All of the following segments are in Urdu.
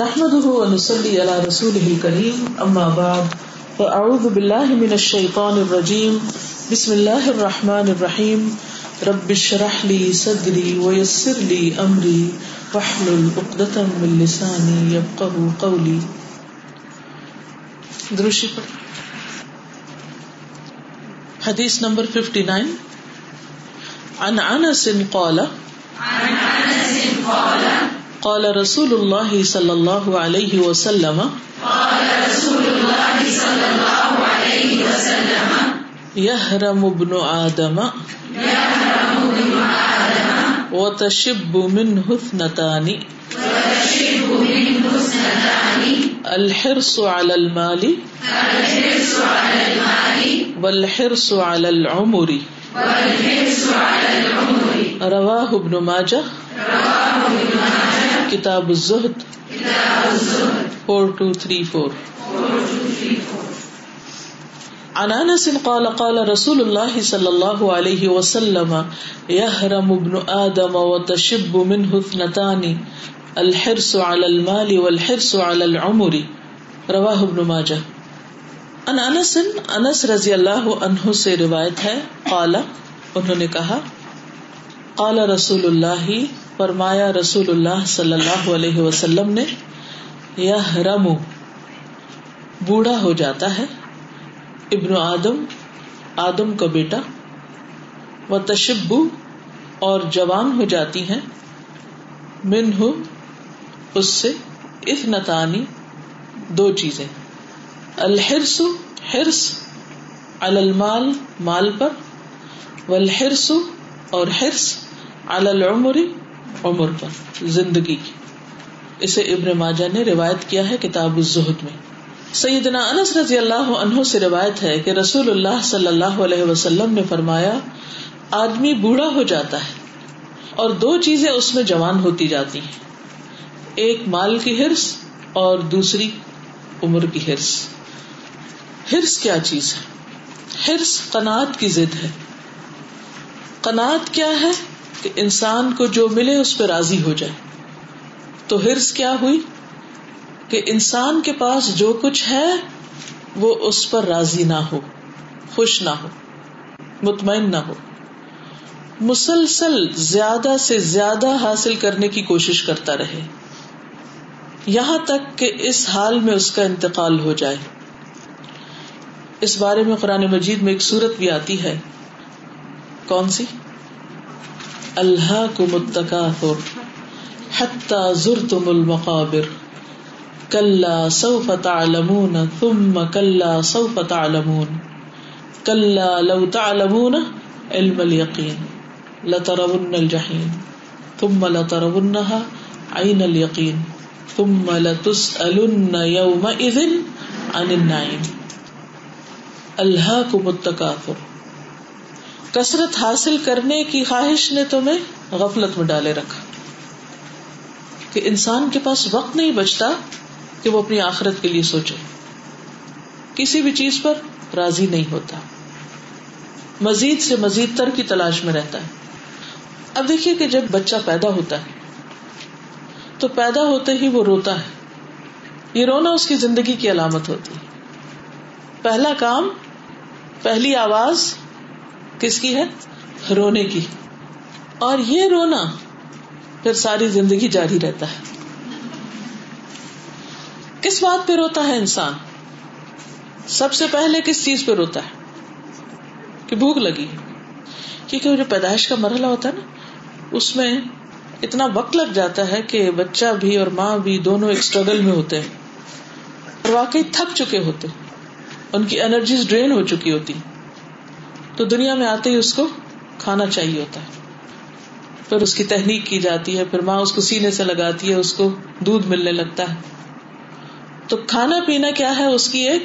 نحمده ونصلي على رسوله الكريم، أما بعد، فأعوذ بالله من الشيطان الرجيم. بسم الله الرحمن الرحيم. رب اشرح لي صدري ويسر لي أمري، واحلل عقدة من لساني يفقهوا قولي. دروشی پر حدیث نمبر 59 عن انس قال، عن انس قال قال رسول اللہ صلی اللہ علیہ وسلم يهرم ابن آدم وتشب منه اثنتان الحرص على المال الحرص على المال والحرص على العمر والحرص على العمر رواه ابن ماجه رواه ابن ماجه کتاب الزہد. فور ٹو تھری فور عن انس قال قال رسول الله صلى الله عليه وسلم يهرم ابن ادم وتشب منه اثنتان، الحرص على المال والحرص على العمر. رواه ابن ماجه ان انس انس رضی اللہ عنہ سے روایت ہے، قال، انہوں نے کہا، قال رسول اللہ فرمایا، رسول اللہ صلی اللہ علیہ وسلم نے یہ رم بوڑھا ہو جاتا ہے، ابن آدم آدم کا بیٹا وہ تشبو اور جوان ہو جاتی ہیں من ہو اس سے افنتانی دو چیزیں۔ الحرس ہرس المال، مال پر، والحرس، اور ہرس العمر عمر پر، زندگی کی۔ اسے ابن ماجہ نے روایت کیا ہے کتاب الزہد میں۔ سیدنا انس رضی اللہ عنہ سے روایت ہے کہ رسول اللہ صلی اللہ علیہ وسلم نے فرمایا، آدمی بوڑھا ہو جاتا ہے اور دو چیزیں اس میں جوان ہوتی جاتی ہیں۔ ایک مال کی ہرس اور دوسری عمر کی ہرس ہرس کیا چیز ہے؟ ہرس قناط کی ضد ہے۔ قناط کیا ہے؟ کہ انسان کو جو ملے اس پہ راضی ہو جائے۔ تو ہرس کیا ہوئی؟ کہ انسان کے پاس جو کچھ ہے، وہ اس پر راضی نہ ہو، خوش نہ ہو، مطمئن نہ ہو۔ مسلسل زیادہ سے زیادہ حاصل کرنے کی کوشش کرتا رہے۔ یہاں تک کہ اس حال میں اس کا انتقال ہو جائے۔ اس بارے میں قرآن مجید میں ایک صورت بھی آتی ہے۔ کون سی؟ اللہ کو متکاثر حتى زرتم المقابر. كلا سوف تعلمون ثم كلا سوف تعلمون. كلا لو تعلمون علم اليقين. لترون الجحيم. ثم لترونها عين اليقين. ثم لتسألن يومئذ عن النعيم. الهاكم التكاثر. کثرت حاصل کرنے کی خواہش نے تمہیں غفلت میں ڈالے رکھا کہ انسان کے پاس وقت نہیں بچتا کہ وہ اپنی آخرت کے لیے سوچے۔ کسی بھی چیز پر راضی نہیں ہوتا۔ مزید سے مزید تر کی تلاش میں رہتا ہے۔ اب دیکھیے کہ جب بچہ پیدا ہوتا ہے، تو پیدا ہوتے ہی وہ روتا ہے۔ یہ رونا اس کی زندگی کی علامت ہوتی ہے۔ پہلا کام، پہلی آواز کس کی ہے؟ رونے کی۔ اور یہ رونا پھر ساری زندگی جاری رہتا ہے۔ کس بات پہ روتا ہے انسان؟ سب سے پہلے کس چیز پہ روتا ہے؟ کہ بھوک لگی۔ کیونکہ جو پیدائش کا مرحلہ ہوتا ہے نا، اس میں اتنا وقت لگ جاتا ہے کہ بچہ بھی اور ماں بھی دونوں ایک اسٹرگل میں ہوتے ہیں۔ اور واقعی تھک چکے ہوتے ان کی انرجیز ڈرین ہو چکی ہوتی تو دنیا میں آتے ہی اس کو کھانا چاہیے ہوتا ہے۔ پھر اس کی تحریک کی جاتی ہے، پھر ماں اس کو سینے سے لگاتی ہے، اس کو دودھ ملنے لگتا ہے۔ تو کھانا پینا کیا ہے؟ اس کی ایک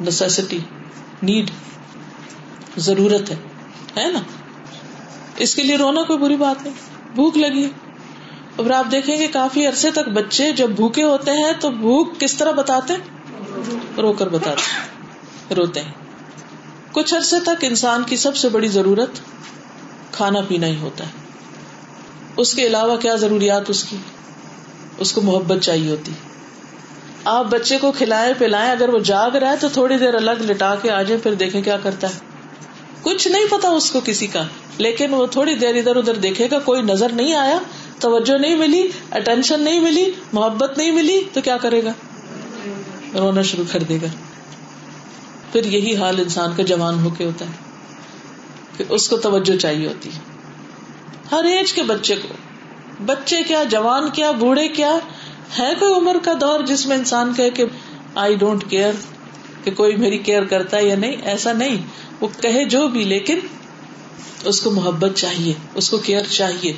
نیسٹی نیڈ ضرورت ہے۔ ہے نا؟ اس کے لیے رونا کوئی بری بات نہیں۔ بھوک لگی۔ اور آپ دیکھیں گے کافی عرصے تک بچے جب بھوکے ہوتے ہیں تو بھوک کس طرح بتاتے رو کر بتاتے روتے ہیں۔ کچھ عرصے تک انسان کی سب سے بڑی ضرورت کھانا پینا ہی ہوتا ہے۔ اس کے علاوہ کیا ضروریات اس کی؟ اس کو محبت چاہیے ہوتی۔ آپ بچے کو کھلائے پلائیں، اگر وہ جاگ رہا ہے تو تھوڑی دیر الگ لٹا کے آ جائے پھر دیکھیں کیا کرتا ہے۔ کچھ نہیں پتا اس کو کسی کا، لیکن وہ تھوڑی دیر ادھر ادھر دیکھے گا، کوئی نظر نہیں آیا، توجہ نہیں ملی اٹینشن نہیں ملی، محبت نہیں ملی، تو کیا کرے گا؟ رونا شروع کر دے گا۔ پھر یہی حال انسان کا جوان ہو کے ہوتا ہے کہ اس کو توجہ چاہیے ہوتی ہے۔ ہر ایج کے بچے کو۔ بچے کیا، جوان کیا، بوڑھے کیا؟ ہے کوئی عمر کا دور جس میں انسان کہ آئی ڈونٹ کیئر کہ کوئی میری کیئر کرتا ہے یا نہیں؟ ایسا نہیں۔ وہ کہے جو بھی، لیکن اس کو محبت چاہیے، اس کو کیئر چاہیے،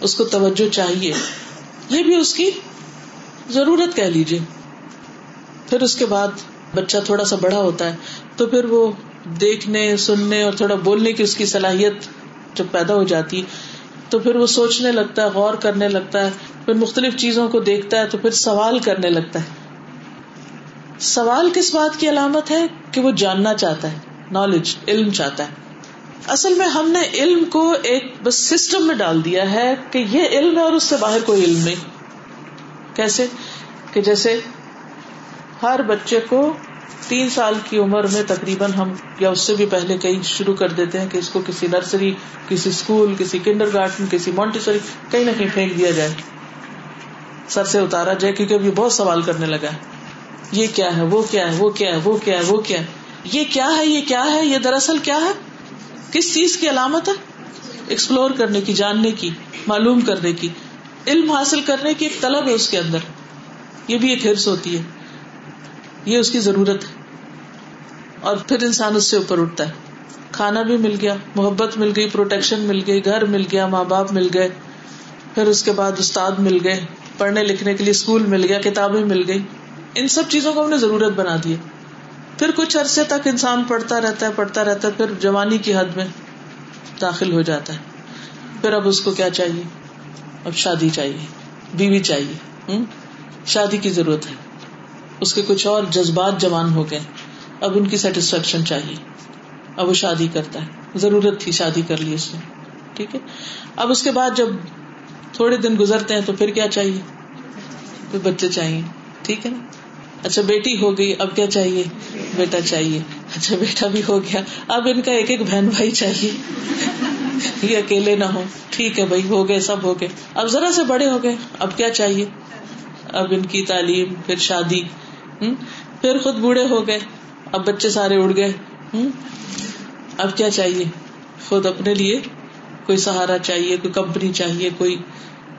اس کو توجہ چاہیے۔ یہ بھی اس کی ضرورت کہہ لیجیے پھر اس کے بعد بچہ تھوڑا سا بڑا ہوتا ہے، تو پھر وہ دیکھنے، سننے اور تھوڑا بولنے کی اس کی صلاحیت جب پیدا ہو جاتی، تو پھر وہ سوچنے لگتا ہے، غور کرنے لگتا ہے، پھر مختلف چیزوں کو دیکھتا ہے، تو پھر سوال کرنے لگتا ہے۔ سوال کس بات کی علامت ہے؟ کہ وہ جاننا چاہتا ہے نالج علم چاہتا ہے۔ اصل میں ہم نے علم کو ایک بس سسٹم میں ڈال دیا ہے کہ یہ علم ہے اور اس سے باہر کوئی علم نہیں۔ کیسے؟ کہ جیسے ہر بچے کو تین سال کی عمر میں تقریباً ہم یا اس سے بھی پہلے کہیں شروع کر دیتے ہیں کہ اس کو کسی نرسری، کسی اسکول کسی کنڈر گارڈن کسی مونٹیسری کہیں نہ کہیں پھینک دیا جائے۔ سر سے اتارا جائے کیونکہ ابھی بہت سوال کرنے لگا ہے۔ یہ کیا ہے؟ وہ کیا ہے؟ وہ کیا ہے؟ وہ کیا ہے؟ وہ کیا ہے؟ یہ کیا ہے؟ یہ کیا ہے؟ یہ دراصل کیا ہے؟ کس چیز کی علامت ہے؟ ایکسپلور کرنے کی، جاننے کی، معلوم کرنے کی، علم حاصل کرنے کی ایک طلب ہے اس کے اندر۔ یہ بھی ایک ہرس ہوتی ہے۔ یہ اس کی ضرورت ہے۔ اور پھر انسان اس سے اوپر اٹھتا ہے۔ کھانا بھی مل گیا، محبت مل گئی، پروٹیکشن مل گئی، گھر مل گیا، ماں باپ مل گئے۔ پھر اس کے بعد استاد مل گئے، پڑھنے لکھنے کے لیے اسکول مل گیا، کتابیں مل گئی ان سب چیزوں کو ہم نے ضرورت بنا دی۔ پھر کچھ عرصے تک انسان پڑھتا رہتا ہے، پڑھتا رہتا ہے، پھر جوانی کی حد میں داخل ہو جاتا ہے۔ پھر اب اس کو کیا چاہیے؟ اب شادی چاہیے، بیوی چاہیے۔ شادی کی ضرورت ہے۔ اس کے کچھ اور جذبات جوان ہو گئے۔ اب ان کی سیٹسفیکشن چاہیے۔ اب وہ شادی کرتا ہے۔ ضرورت تھی شادی کر لی اس نے۔ ٹھیک ہے۔ اب اس کے بعد جب تھوڑے دن گزرتے ہیں تو پھر کیا چاہیے؟ پھر بچے چاہیے۔ ٹھیک ہے نا؟ اچھا بیٹی ہو گئی، اب کیا چاہیے؟ بیٹا چاہیے۔ اچھا بیٹا بھی ہو گیا۔ اب ان کا ایک ایک بہن بھائی چاہیے۔ یہ اکیلے نہ ہو ٹھیک ہے بھائی، ہو گئے، سب ہو گئے۔ اب ذرا سے بڑے ہو گئے۔ اب کیا چاہیے؟ اب ان کی تعلیم، پھر شادی۔ پھر خود بوڑھے ہو گئے، اب بچے سارے اڑ گئے۔ اب کیا چاہیے؟ خود اپنے لیے کوئی سہارا چاہیے، کوئی کمپنی چاہیے، کوئی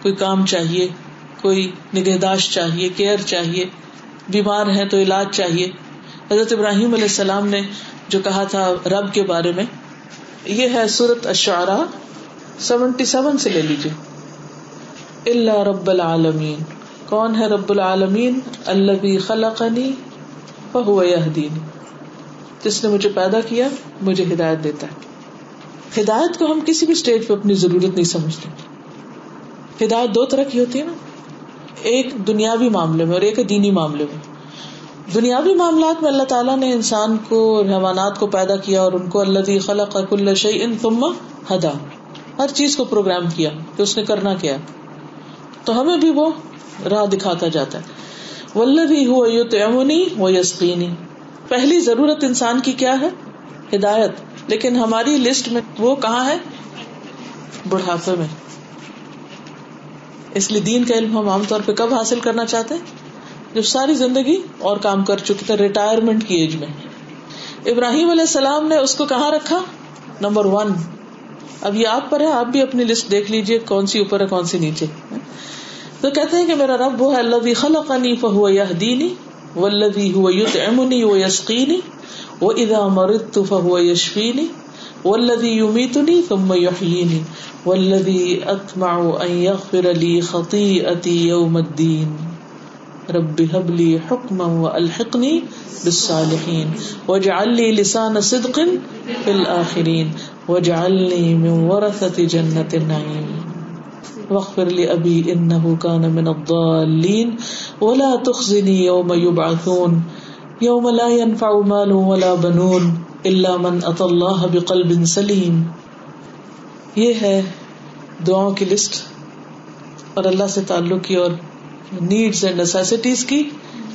کوئی کام چاہیے، کوئی نگہداشت چاہیے، کیئر چاہیے۔ بیمار ہے تو علاج چاہیے۔ حضرت ابراہیم علیہ السلام نے جو کہا تھا رب کے بارے میں، یہ ہے سورت اشعرا سیونٹی سیون سے لے لیجیے اللہ رب العالمین۔ کون ہے رب العالمین اللہ خلقنی فهو يهديني جس نے مجھے پیدا کیا، مجھے ہدایت دیتا ہے۔ ہدایت کو ہم کسی بھی اسٹیج پہ اپنی ضرورت نہیں سمجھتے۔ ہدایت دو طرح کی ہوتی ہے نا۔ ایک دنیاوی معاملے میں اور ایک دینی معاملے میں۔ دنیاوی معاملات میں اللہ تعالیٰ نے انسان کو اور حیوانات کو پیدا کیا اور ان کو اللہ خلق کل شعی ان تم ہدا۔ ہر چیز کو پروگرام کیا کہ اس نے کرنا کیا۔ تو ہمیں بھی وہ راہ دکھاتا جاتا ہے۔ ولبی ہوا یو تمنی و یسقینی۔ پہلی ضرورت انسان کی کیا ہے؟ ہدایت۔ لیکن ہماری لسٹ میں وہ کہاں ہے؟ بڑھاپے میں۔ اس لیے دین کا علم ہم عام طور پہ کب حاصل کرنا چاہتے ہیں؟ جب ساری زندگی اور کام کر چکے تھے ریٹائرمنٹ کی ایج میں۔ ابراہیم علیہ السلام نے اس کو کہاں رکھا؟ Number one. اب یہ آپ پر ہے، آپ بھی اپنی لسٹ دیکھ لیجیے کون سی اوپر ہے، کون سی نیچے۔ تو کہتے ہیں کہ میرا رب وہ ہے اللہ خلقنی فهو يهديني والذي هو يطعمني ويسقيني واذا مرضت فهو يشفيني والذي يميتني ثم يحييني والذي اطمع ان يغفر لي خطيئتي يوم الدين رب هب لي حكما والحقني بالصالحين واجعل لي لسان صدق في الاخرين واجعلني من ورثة جنة النعيم وخر لی ابی ان کان من الضالین ولا تخزنی یوم یبعثون یوم لا ينفع مال ولا بنون الا من اتى الله بقلب سلیم یہ ہے دعاؤں کی لسٹ اور اللہ سے تعلق کی اور نیڈس اینڈ نیسٹیز کی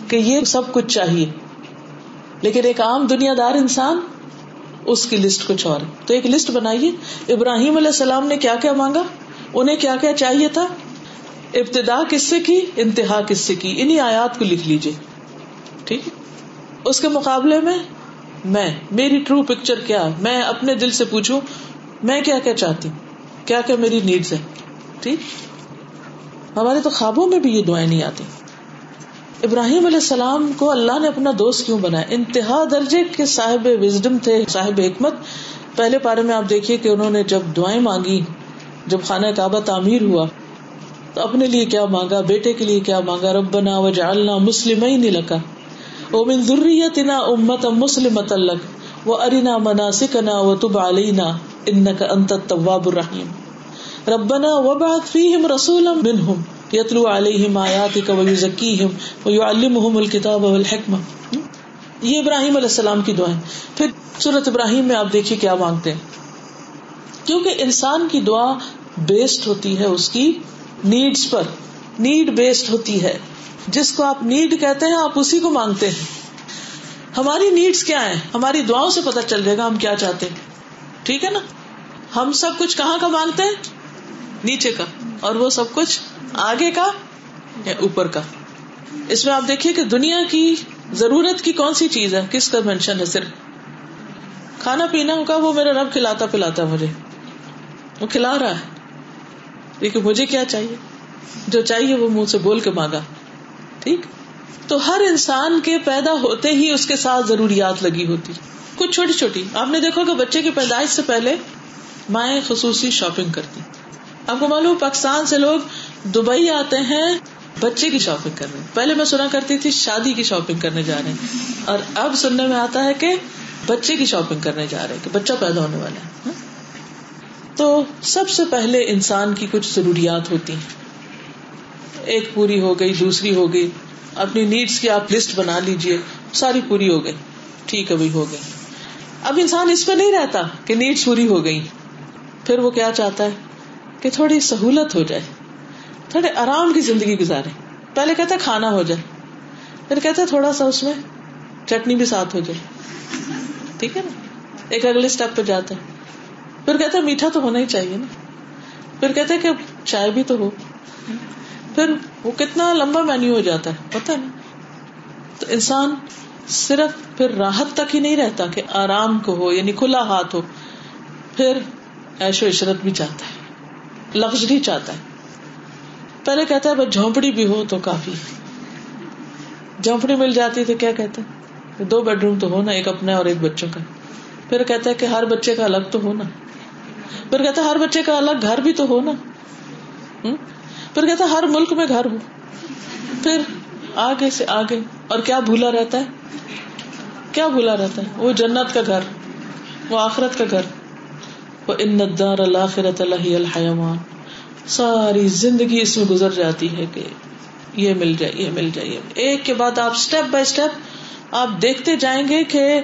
کہ یہ سب کچھ چاہیے. لیکن ایک عام دنیا دار انسان اس کی لسٹ کچھ اور تو ایک لسٹ بنائیے. ابراہیم علیہ السلام نے کیا کیا مانگا؟ انہیں کیا کیا چاہیے تھا؟ ابتدا کس سے کی؟ انتہا کس سے کی؟ انہیں آیات کو لکھ لیجیے ٹھیک اس کے مقابلے میں میں، میری ٹرو پکچر کیا؟ میں اپنے دل سے پوچھوں، میں کیا کیا چاہتی ہوں؟ کیا کیا میری نیڈس ہے ٹھیک؟ ہمارے تو خوابوں میں بھی یہ دعائیں نہیں آتی۔ ابراہیم علیہ السلام کو اللہ نے اپنا دوست کیوں بنایا؟ انتہا درجے کے صاحب وزڈم تھے، صاحب حکمت۔ پہلے پارے میں آپ دیکھیے کہ انہوں نے جب دعائیں مانگی جب خانہ کعبہ تعمیر ہوا، تو اپنے لیے کیا مانگا؟ بیٹے کے لیے کیا مانگا؟ ربنا وجعلنا مسلمین لکا ومن ذریتنا امتا مسلمتا لک۔ وارنا مناسکنا وتب علینا انکا انت التواب الرحیم۔ ربنا وبعث فیہم رسولا منہم، یتلو علیہم آیاتک ویزکیہم، ویعلمہم الکتاب والحکمہ۔ یہ ابراہیم علیہ السلام کی دعائیں۔ پھر سورت ابراہیم میں آپ دیکھیے کیا مانگتے ہیں۔ کیونکہ انسان کی دعا بیسڈ ہوتی ہے اس کی نیڈس پر. نیڈ بیسڈ ہوتی ہے. جس کو آپ نیڈ کہتے ہیں، آپ اسی کو مانگتے ہیں. ہماری نیڈس کیا ہیں؟ ہماری دعاؤں سے پتا چل جائے گا ہم کیا چاہتے ہیں. ٹھیک ہے نا؟ ہم سب کچھ کہاں کا مانگتے ہیں؟ نیچے کا. اور وہ سب کچھ آگے کا یا اوپر کا. اس میں آپ دیکھیے کہ دنیا کی ضرورت کی کون سی چیز ہے؟ کس کا مینشن ہے صرف؟ کھانا پینا کا وہ میرا رب کھلاتا پلاتا مجھے. وہ کھلا رہا ہے. لیکن مجھے کیا چاہیے؟ جو چاہیے وہ منہ سے بول کے مانگا۔ ٹھیک؟ تو ہر انسان کے پیدا ہوتے ہی اس کے ساتھ ضروریات لگی ہوتی۔ کچھ چھوٹی چھوٹی۔ آپ نے دیکھو کہ بچے کی پیدائش سے پہلے مائیں خصوصی شاپنگ کرتی۔ آپ کو معلوم پاکستان سے لوگ دبئی آتے ہیں، بچے کی شاپنگ کرنے۔ پہلے میں سنا کرتی تھی شادی کی شاپنگ کرنے جا رہے ہیں۔ اور اب سننے میں آتا ہے کہ بچے کی شاپنگ کرنے جا رہے ہیں، کہ بچہ پیدا ہونے والا ہے۔ تو سب سے پہلے انسان کی کچھ ضروریات ہوتی ہیں۔ ایک پوری ہو گئی، دوسری ہو گئی۔ اپنی نیڈس کی آپ لسٹ بنا لیجیے ساری پوری ہو گئی۔ ٹھیک ہے ہو گئی۔ اب انسان اس پہ نہیں رہتا کہ نیڈس پوری ہو گئی۔ پھر وہ کیا چاہتا ہے؟ کہ تھوڑی سہولت ہو جائے۔ تھوڑے آرام کی زندگی گزارے۔ پہلے کہتا کھانا ہو جائے۔ پھر کہتا تھوڑا سا اس میں چٹنی بھی ساتھ ہو جائے۔ ٹھیک ہے نا؟ ایک اگلے اسٹیپ پہ جاتا ہے۔ پھر کہتے میٹھا تو ہونا ہی چاہیے نا۔ پھر کہتے کہ چائے بھی تو ہو۔ پھر وہ کتنا لمبا مینیو ہو جاتا ہے پتا نا۔ تو انسان صرف پھر راحت تک ہی نہیں رہتا کہ آرام کو ہو یعنی کھلا ہاتھ ہو۔ پھر ایش و عشرت بھی چاہتا ہے لفظ چاہتا ہے۔ پہلے کہتا ہے، بس جھونپڑی بھی ہو تو کافی۔ جھونپڑی مل جاتی تو کیا کہتے دو بیڈ روم تو ہونا ایک اپنا اور ایک بچوں کا۔ پھر کہتا ہے کہ ہر بچے کا الگ تو ہونا پھر کہتا ہر بچے کا الگ گھر بھی تو ہو نا۔ پھر کہتا ہر ملک میں گھر ہو۔ پھر آگے سے آگے۔ اور کیا بھولا رہتا ہے؟ کیا بھولا رہتا ہے؟ وہ جنت کا گھر، وہ آخرت کا گھر۔ وہ اندار الآخرت اللہ الحمان ساری زندگی اس میں گزر جاتی ہے کہ یہ مل جائے، یہ مل جائے ایک کے بعد آپ اسٹیپ بائی اسٹیپ آپ دیکھتے جائیں گے کہ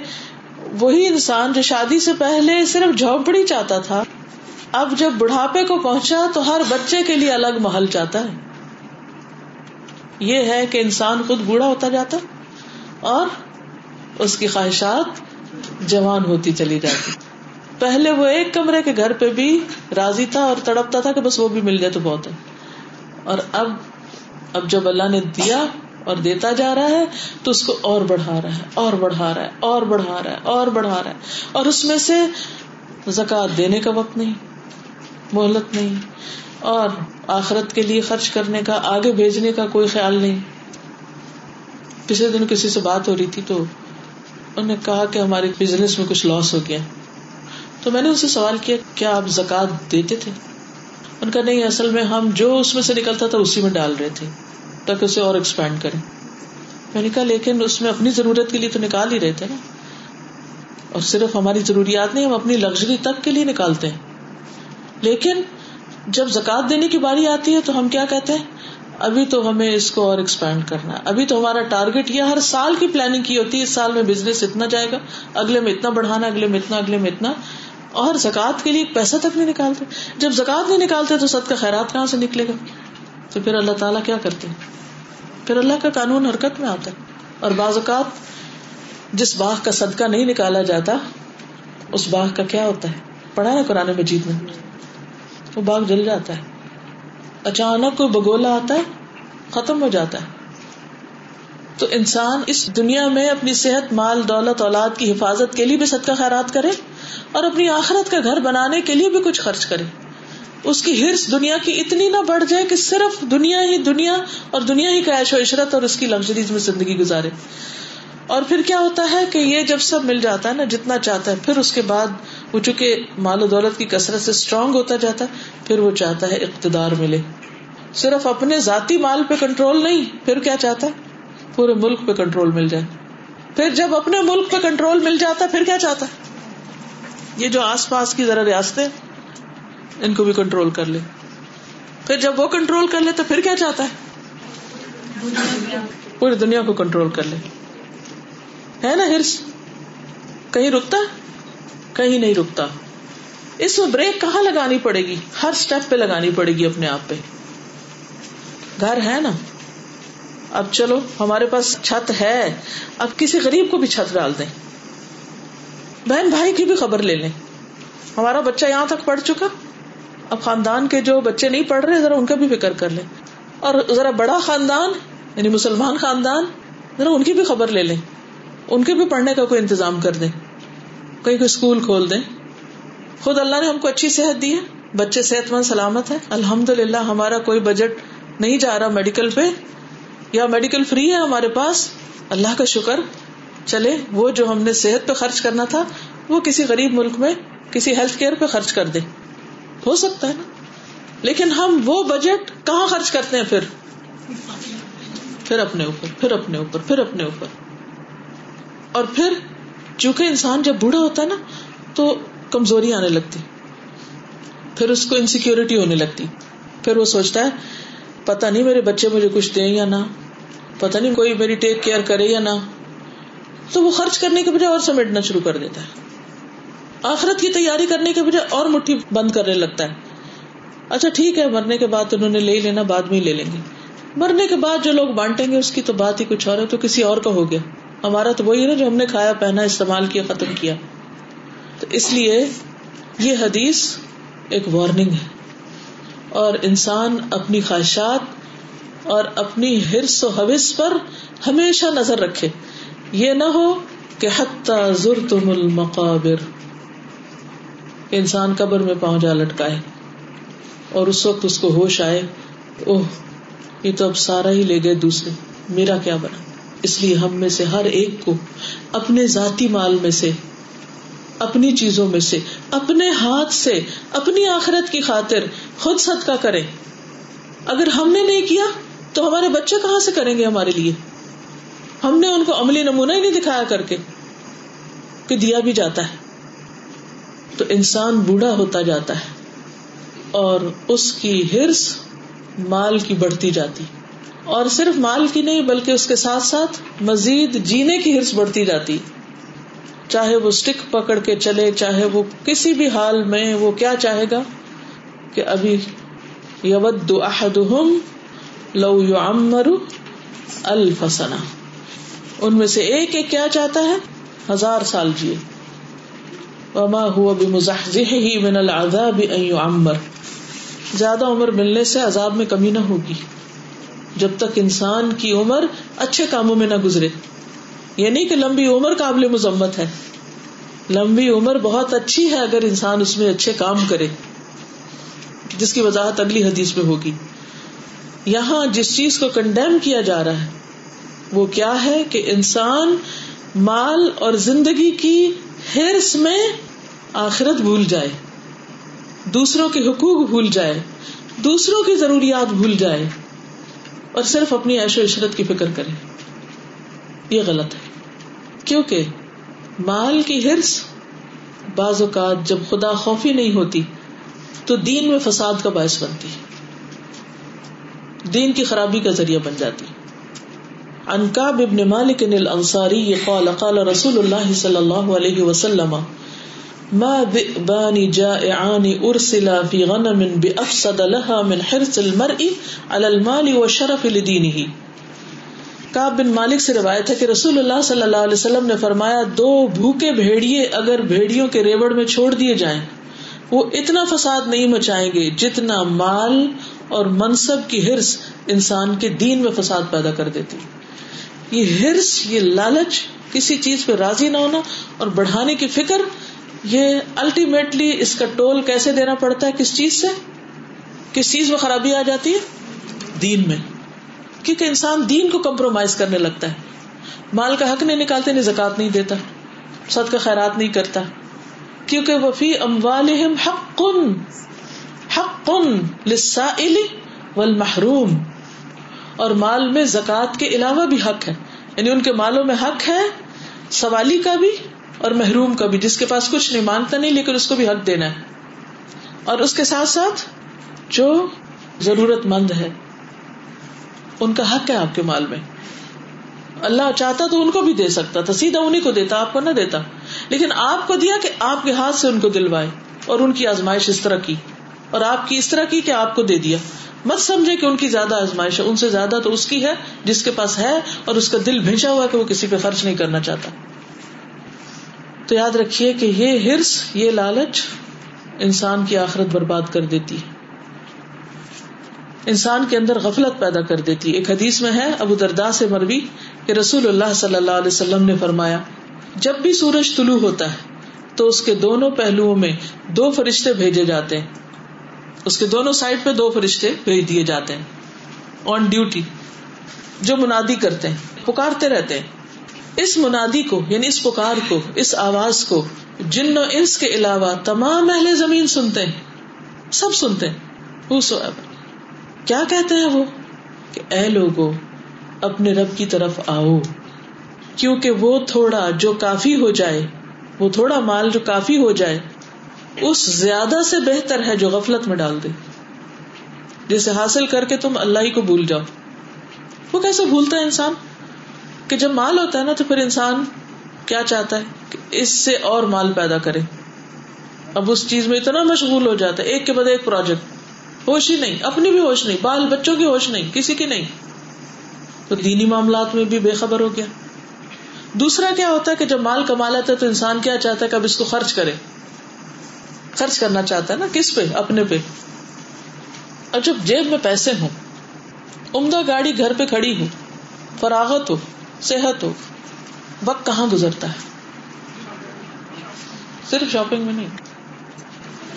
وہی انسان جو شادی سے پہلے صرف جھونپڑی چاہتا تھا، اب جب بڑھاپے کو پہنچا تو ہر بچے کے لیے الگ محل چاہتا ہے۔ یہ ہے کہ انسان خود بوڑھا ہوتا جاتا اور اس کی خواہشات جوان ہوتی چلی جاتی۔ پہلے وہ ایک کمرے کے گھر پہ بھی راضی تھا اور تڑپتا تھا کہ بس وہ بھی مل جائے تو بہت ہے۔ اور اب اب جب اللہ نے دیا اور دیتا جا رہا ہے تو اس کو اور بڑھا رہا ہے، اور بڑھا رہا ہے، اور بڑھا رہا ہے، اور بڑھا رہا ہے۔ اور اس میں سے زکات دینے کا وقت نہیں، مہلت نہیں۔ اور آخرت کے لیے خرچ کرنے کا، آگے بھیجنے کا کوئی خیال نہیں۔ پچھلے دن کسی سے بات ہو رہی تھی تو انہوں نے کہا کہ ہمارے بزنس میں کچھ لاس ہو گیا۔ تو میں نے ان سے سوال کیا کیا آپ زکات دیتے تھے؟ ان کا نہیں، اصل میں ہم جو اس میں سے نکلتا تھا، اسی میں ڈال رہے تھے۔ تاکہ اسے اور ایکسپینڈ کریں۔ میں نے کہا، لیکن اس میں اپنی ضرورت کے لیے تو نکال ہی رہے تھے نا۔ اور صرف ہماری ضروریات نہیں، ہم اپنی لگژری تک کے لیے نکالتے ہیں۔ لیکن جب زکات دینے کی باری آتی ہے تو ہم کیا کہتے ہیں؟ ابھی تو ہمیں اس کو اور ایکسپینڈ کرنا ہے۔ ابھی تو ہمارا ٹارگیٹ یہ ہر سال کی پلاننگ کی ہوتی ہے، اس سال میں بزنس اتنا جائے گا، اگلے میں اتنا بڑھانا، اگلے میں اتنا، اگلے میں اتنا۔ اور زکات کے لیے پیسہ تک نہیں نکالتے۔ جب زکات نہیں نکالتے تو سد کا خیرات کہاں سے نکلے گا؟ تو پھر اللہ تعالیٰ کیا کرتے پھر اللہ کا قانون حرکت میں آتا ہے۔ اور بعض اوقات جس باغ کا صدقہ نہیں نکالا جاتا، اس باغ کا کیا ہوتا ہے؟ پڑھا نا قرآن مجید میں؟ وہ باغ جل جاتا ہے۔ اچانک کوئی بگولا آتا ہے، ختم ہو جاتا ہے۔ تو انسان اس دنیا میں اپنی صحت، مال، دولت، اولاد کی حفاظت کے لیے بھی صدقہ خیرات کرے اور اپنی آخرت کا گھر بنانے کے لیے بھی کچھ خرچ کرے۔ اس کی ہرس دنیا کی اتنی نہ بڑھ جائے کہ صرف دنیا ہی دنیا اور دنیا ہی کا عیش و عشرت اور اس کی لگژریز میں زندگی گزارے۔ اور پھر کیا ہوتا ہے کہ یہ جب سب مل جاتا ہے نا، جتنا چاہتا ہے، پھر اس کے بعد وہ چونکہ مال و دولت کی کثرت سے اسٹرانگ ہوتا جاتا ہے، پھر وہ چاہتا ہے اقتدار ملے۔ صرف اپنے ذاتی مال پہ کنٹرول نہیں، پھر کیا چاہتا ہے؟ پورے ملک پہ کنٹرول مل جائے۔ پھر جب اپنے ملک پہ کنٹرول مل جاتا ہے پھر کیا چاہتا ہے؟ یہ جو آس پاس کی ذرا ریاستیں ان کو بھی کنٹرول کر لے۔ پھر جب وہ کنٹرول کر لے تو پھر کیا چاہتا ہے؟ پوری دنیا کو کنٹرول کر لے۔ ہے نا ہرس؟ کہیں رکتا؟ کہیں نہیں رکتا۔ اس میں بریک کہاں لگانی پڑے گی؟ ہر اسٹیپ پہ لگانی پڑے گی اپنے آپ پہ۔ گھر ہے نا۔ اب چلو، ہمارے پاس چھت ہے۔ اب کسی غریب کو بھی چھت ڈال دیں۔ بہن بھائی کی بھی خبر لے لیں۔ ہمارا بچہ یہاں تک پڑھ چکا۔ اب خاندان کے جو بچے نہیں پڑھ رہے، ذرا ان کا بھی فکر کر لیں۔ اور ذرا بڑا خاندان یعنی مسلمان خاندان، ذرا ان کی بھی خبر لے لیں۔ ان کے بھی پڑھنے کا کوئی انتظام کر دیں۔ کہیں کوئی اسکول کھول دیں۔ خود اللہ نے ہم کو اچھی صحت دی ہے۔ بچے صحت مند سلامت ہے الحمد للہ ہمارا کوئی بجٹ نہیں جا رہا میڈیکل پہ۔ یا میڈیکل فری ہے ہمارے پاس۔ اللہ کا شکر۔ چلے، وہ جو ہم نے صحت پہ خرچ کرنا تھا، وہ کسی غریب ملک میں، کسی ہیلتھ کیئر پہ خرچ کر دیں۔ ہو سکتا ہے نا؟ لیکن ہم وہ بجٹ کہاں خرچ کرتے ہیں پھر؟ پھر اپنے اوپر، پھر اپنے اوپر، پھر اپنے اوپر۔ اور پھر چونکہ انسان جب بوڑھا ہوتا ہے نا، تو کمزوری آنے لگتی۔ پھر اس کو انسیکیورٹی ہونے لگتی۔ پھر وہ سوچتا ہے پتا نہیں میرے بچے مجھے کچھ دیں یا نہ؟ پتا نہیں کوئی میری ٹیک کیئر کرے یا نہ؟ تو وہ خرچ کرنے کے بجائے اور سمیٹنا شروع کر دیتا ہے۔ آخرت کی تیاری کرنے کے بجائے اور مٹھی بند کرنے لگتا ہے۔ اچھا ٹھیک ہے، مرنے کے بعد انہوں نے لے لینا، بعد میں لے لیں گے۔ مرنے کے بعد جو لوگ بانٹیں گے، اس کی تو بات ہی کچھ اور ہے، تو کسی اور کا ہو گیا۔ ہمارا تو وہی نا، جو ہم نے کھایا، پہنا، استعمال کیا، ختم کیا۔ تو اس لیے یہ حدیث ایک وارننگ ہے۔ اور انسان اپنی خواہشات اور اپنی ہرس و حوث پر ہمیشہ نظر رکھے۔ یہ نہ ہو کہ حتیٰ ضر تم المقابر انسان قبر میں پہنچ جا لٹکائے اور اس وقت اس کو ہوش آئے اوہ، یہ تو اب سارا ہی لے گئے دوسرے، میرا کیا بنا؟ اس لیے ہم میں سے ہر ایک کو اپنے ذاتی مال میں سے، اپنی چیزوں میں سے، اپنے ہاتھ سے، اپنی آخرت کی خاطر خود صدقہ کریں۔ اگر ہم نے نہیں کیا، تو ہمارے بچے کہاں سے کریں گے ہمارے لیے؟ ہم نے ان کو عملی نمونہ ہی نہیں دکھایا کر کے کہ دیا بھی جاتا ہے۔ تو انسان بوڑھا ہوتا جاتا ہے اور اس کی ہرس مال کی بڑھتی جاتی اور صرف مال کی نہیں بلکہ اس کے ساتھ ساتھ مزید جینے کی ہرس بڑھتی جاتی چاہے وہ اسٹک پکڑ کے چلے، چاہے وہ کسی بھی حال میں وہ کیا چاہے گا کہ ابھی یود احدہم لو یعمر الفسنا ان میں سے ایک ایک کیا چاہتا ہے؟ ہزار سال جیے۔ وما هو بمزحزحه من العذاب ان يعمر۔ زیادہ عمر ملنے سے عذاب میں کمی نہ ہوگی۔ جب تک انسان کی عمر اچھے کاموں میں نہ گزرے۔ یعنی کہ لمبی عمر قابل مذمت ہے۔ لمبی عمر بہت اچھی ہے اگر انسان اس میں اچھے کام کرے۔ جس کی وضاحت اگلی حدیث میں ہوگی۔ یہاں جس چیز کو کنڈیم کیا جا رہا ہے، وہ کیا ہے کہ انسان مال اور زندگی کی ہرس میں آخرت بھول جائے، دوسروں کے حقوق بھول جائے، دوسروں کی ضروریات بھول جائے، اور صرف اپنی عیش و عشرت کی فکر کرے یہ غلط ہے، کیونکہ مال کی ہرس بعض اوقات جب خدا خوفی نہیں ہوتی، تو دین میں فساد کا باعث بنتی دین کی خرابی کا ذریعہ بن جاتی انکاب ابن مالک الانصاری قال قال رسول اللہ صلی اللہ علیہ وسلم، ما ذئبان جائعان ارسلا في غنم بافسد لها من حرص المرء على المال وشرف لدينه کاب بن مالک سے روایت ہے کہ رسول اللہ صلی اللہ علیہ وسلم نے فرمایا، دو بھوکے بھیڑیے اگر بھیڑیوں کے ریوڑ میں چھوڑ دیے جائیں، وہ اتنا فساد نہیں مچائیں گے جتنا مال اور منصب کی ہرس انسان کے دین میں فساد پیدا کر دیتی۔ یہ ہرس یہ لالچ کسی چیز پہ راضی نہ ہونا اور بڑھانے کی فکر، یہ الٹیمیٹلی اس کا ٹول کیسے دینا پڑتا ہے؟ کس چیز سے؟ کس چیز میں خرابی آ جاتی ہے؟ دین میں۔ کیونکہ انسان دین کو کمپرومائز کرنے لگتا ہے۔ مال کا حق نہیں نکالتے نہیں زکات نہیں دیتا سد کا خیرات نہیں کرتا۔ کیونکہ وفی اموالہم حق حق للسائل والمحروم۔ اور مال میں زکات کے علاوہ بھی حق ہے۔ یعنی ان کے مالوں میں حق ہے، سوالی کا بھی اور محروم کا بھی۔ جس کے پاس کچھ نہیں، مانگتا نہیں، لیکن اس کو بھی حق دینا ہے۔ اور اس کے ساتھ ساتھ جو ضرورت مند ہے، ان کا حق ہے آپ کے مال میں۔ اللہ چاہتا تو ان کو بھی دے سکتا تھا سیدھا انہیں کو دیتا، آپ کو نہ دیتا۔ لیکن آپ کو دیا کہ آپ کے ہاتھ سے ان کو دلوائے اور ان کی آزمائش اس طرح کی۔ اور آپ کی اس طرح کی کہ آپ کو دے دیا۔ مت سمجھے کہ ان کی زیادہ آزمائش ہے۔ ان سے زیادہ تو اس کی ہے جس کے پاس ہے اور اس کا دل بھیجا ہوا کہ وہ کسی پہ خرچ نہیں کرنا چاہتا۔ تو یاد رکھیے کہ یہ ہرس، یہ لالچ انسان کی آخرت برباد کر دیتی ہے۔ انسان کے اندر غفلت پیدا کر دیتی ایک حدیث میں ہے، ابو دردا سے مروی کہ رسول اللہ صلی اللہ علیہ وسلم نے فرمایا، جب بھی سورج طلوع ہوتا ہے تو اس کے دونوں پہلوؤں میں دو فرشتے بھیجے جاتے ہیں۔ اس کے دونوں سائڈ پہ دو فرشتے بھیج دیے جاتے ہیں آن ڈیوٹی جو منادی کرتے ہیں، پکارتے رہتے ہیں۔ اس منادی کو یعنی اس پکار کو، اس آواز کو جن و انس کے علاوہ تمام اہل زمین سنتے ہیں۔ سب سنتے ہیں۔ کیا کہتے ہیں وہ؟ کہ اے لوگو، اپنے رب کی طرف آؤ۔ کیونکہ وہ تھوڑا جو کافی ہو جائے، وہ تھوڑا مال جو کافی ہو جائے اس زیادہ سے بہتر ہے جو غفلت میں ڈال دے۔ جسے حاصل کر کے تم اللہ ہی کو بھول جاؤ۔ وہ کیسے بھولتا ہے انسان؟ کہ جب مال ہوتا ہے نا تو پھر انسان کیا چاہتا ہے؟ کہ اس سے اور مال پیدا کرے۔ اب اس چیز میں اتنا مشغول ہو جاتا ہے، ایک کے بعد ایک پروجیکٹ ہوش ہی نہیں، اپنی بھی ہوش نہیں، بال بچوں کی ہوش نہیں، کسی کی نہیں۔ تو دینی معاملات میں بھی بے خبر ہو گیا۔ دوسرا کیا ہوتا ہے کہ جب مال کما لیتا ہے تو انسان کیا چاہتا ہے کہ اب اس کو خرچ کرے؟ خرچ کرنا چاہتا ہے نا؟ کس پہ؟ اپنے پہ۔ اور جب جیب میں پیسے ہوں، عمدہ گاڑی گھر پہ کھڑی ہو فراغت ہو، صحت ہو، وقت کہاں گزرتا ہے؟ صرف شاپنگ میں نہیں۔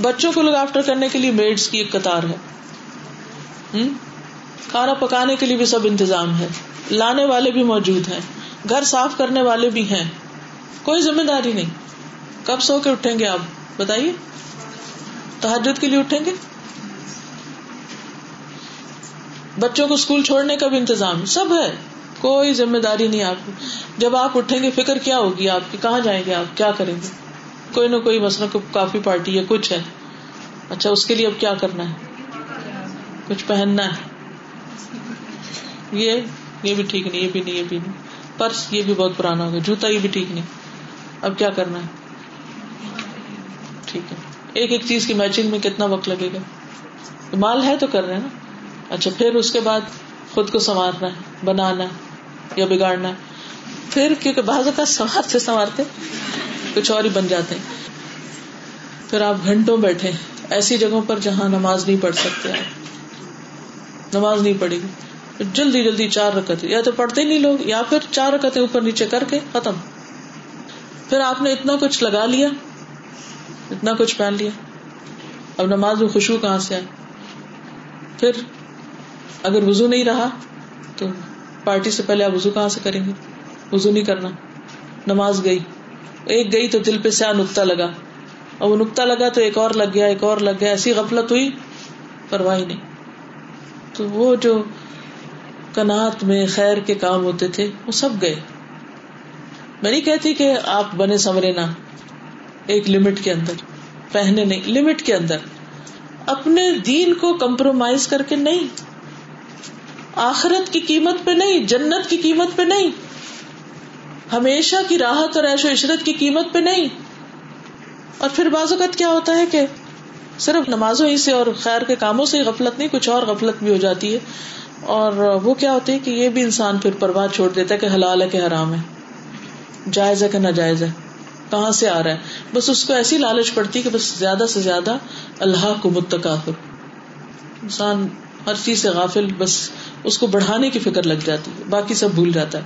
بچوں کو لوگ آفٹر کرنے کے لیے میڈس کی ایک قطار ہے۔ کھانا پکانے کے لیے بھی سب انتظام ہے۔ لانے والے بھی موجود ہیں۔ گھر صاف کرنے والے بھی ہیں۔ کوئی ذمہ داری نہیں۔ کب سو کے اٹھیں گے آپ؟ بتائیے؟ تحجد کے لیے اٹھیں گے؟ بچوں کو اسکول چھوڑنے کا بھی انتظام سب ہے، کوئی ذمہ داری نہیں آپ جب آپ اٹھیں گے، فکر کیا ہوگی آپ کی؟ کہاں جائیں گے آپ؟ کیا کریں گے؟ کوئی نہ کوئی مسئلہ کافی پارٹی ہے کچھ ہے۔ اچھا اس کے لیے اب کیا کرنا ہے؟ کچھ پہننا ہے۔ یہ یہ بھی ٹھیک نہیں، یہ بھی نہیں، یہ بھی نہیں۔ پرس، یہ بھی بہت پرانا ہوگا۔ جوتا، یہ بھی ٹھیک نہیں۔ اب کیا کرنا ہے؟ ٹھیک ہے۔ ایک ایک چیز کی میچنگ میں کتنا وقت لگے گا؟ مال ہے تو کر رہے ہیں نا۔ اچھا پھر اس کے بعد خود کو سنوارنا ہے، بنانا ہے یا بگاڑنا ہے۔ پھر کیونکہ بعض اوقات سنوارتے سنوارتے، کچھ اور ہی بن جاتے ہیں۔ پھر آپ گھنٹوں بیٹھے ایسی جگہوں پر جہاں نماز نہیں پڑھ سکتے آپ۔ نماز نہیں پڑے گی جلدی جلدی چار رکتے یا تو پڑھتے ہی نہیں لوگ، یا پھر چار رکتے اوپر نیچے کر کے ختم۔ پھر آپ نے اتنا کچھ لگا لیا۔ اتنا کچھ پہن لیا۔ اب نماز میں خوشبو کہاں سے آئے پھر اگر وزو نہیں رہا تو پارٹی سے پہلے آپ وزو کہاں سے کریں گے؟ وزو نہیں کرنا۔ نماز گئی۔ ایک گئی تو دل پہ سیا نکتا لگا۔ اور وہ نکتا لگا تو ایک اور لگ گیا، ایک اور لگ گیا۔ ایسی غفلت ہوئی پرواہ نہیں۔ تو وہ جو کنات میں خیر کے کام ہوتے تھے، وہ سب گئے۔ میں نہیں کہتی کہ آپ بنے سمرے نہ۔ ایک لمٹ کے اندر پہنے نہیں لمٹ کے اندر۔ اپنے دین کو کمپرومائز کر کے نہیں۔ آخرت کی قیمت پہ نہیں، جنت کی قیمت پہ نہیں۔ ہمیشہ کی راحت اور ایش و عشرت کی قیمت پہ نہیں۔ اور پھر بعض اوقات کیا ہوتا ہے کہ صرف نمازوں ہی سے اور خیر کے کاموں سے غفلت نہیں، کچھ اور غفلت بھی ہو جاتی ہے۔ اور وہ کیا ہوتی ہے کہ یہ بھی انسان پھر پرواہ چھوڑ دیتا ہے کہ حلال ہے کہ حرام ہے۔ جائز ہے کہ ناجائز ہے۔ کہاں سے آ رہا ہے؟ بس اس کو ایسی لالچ پڑتی کہ بس زیادہ سے زیادہ اللہ کو متقافر انسان ہر چیز سے غافل، بس اس کو بڑھانے کی فکر لگ جاتی ہے، باقی سب بھول جاتا ہے۔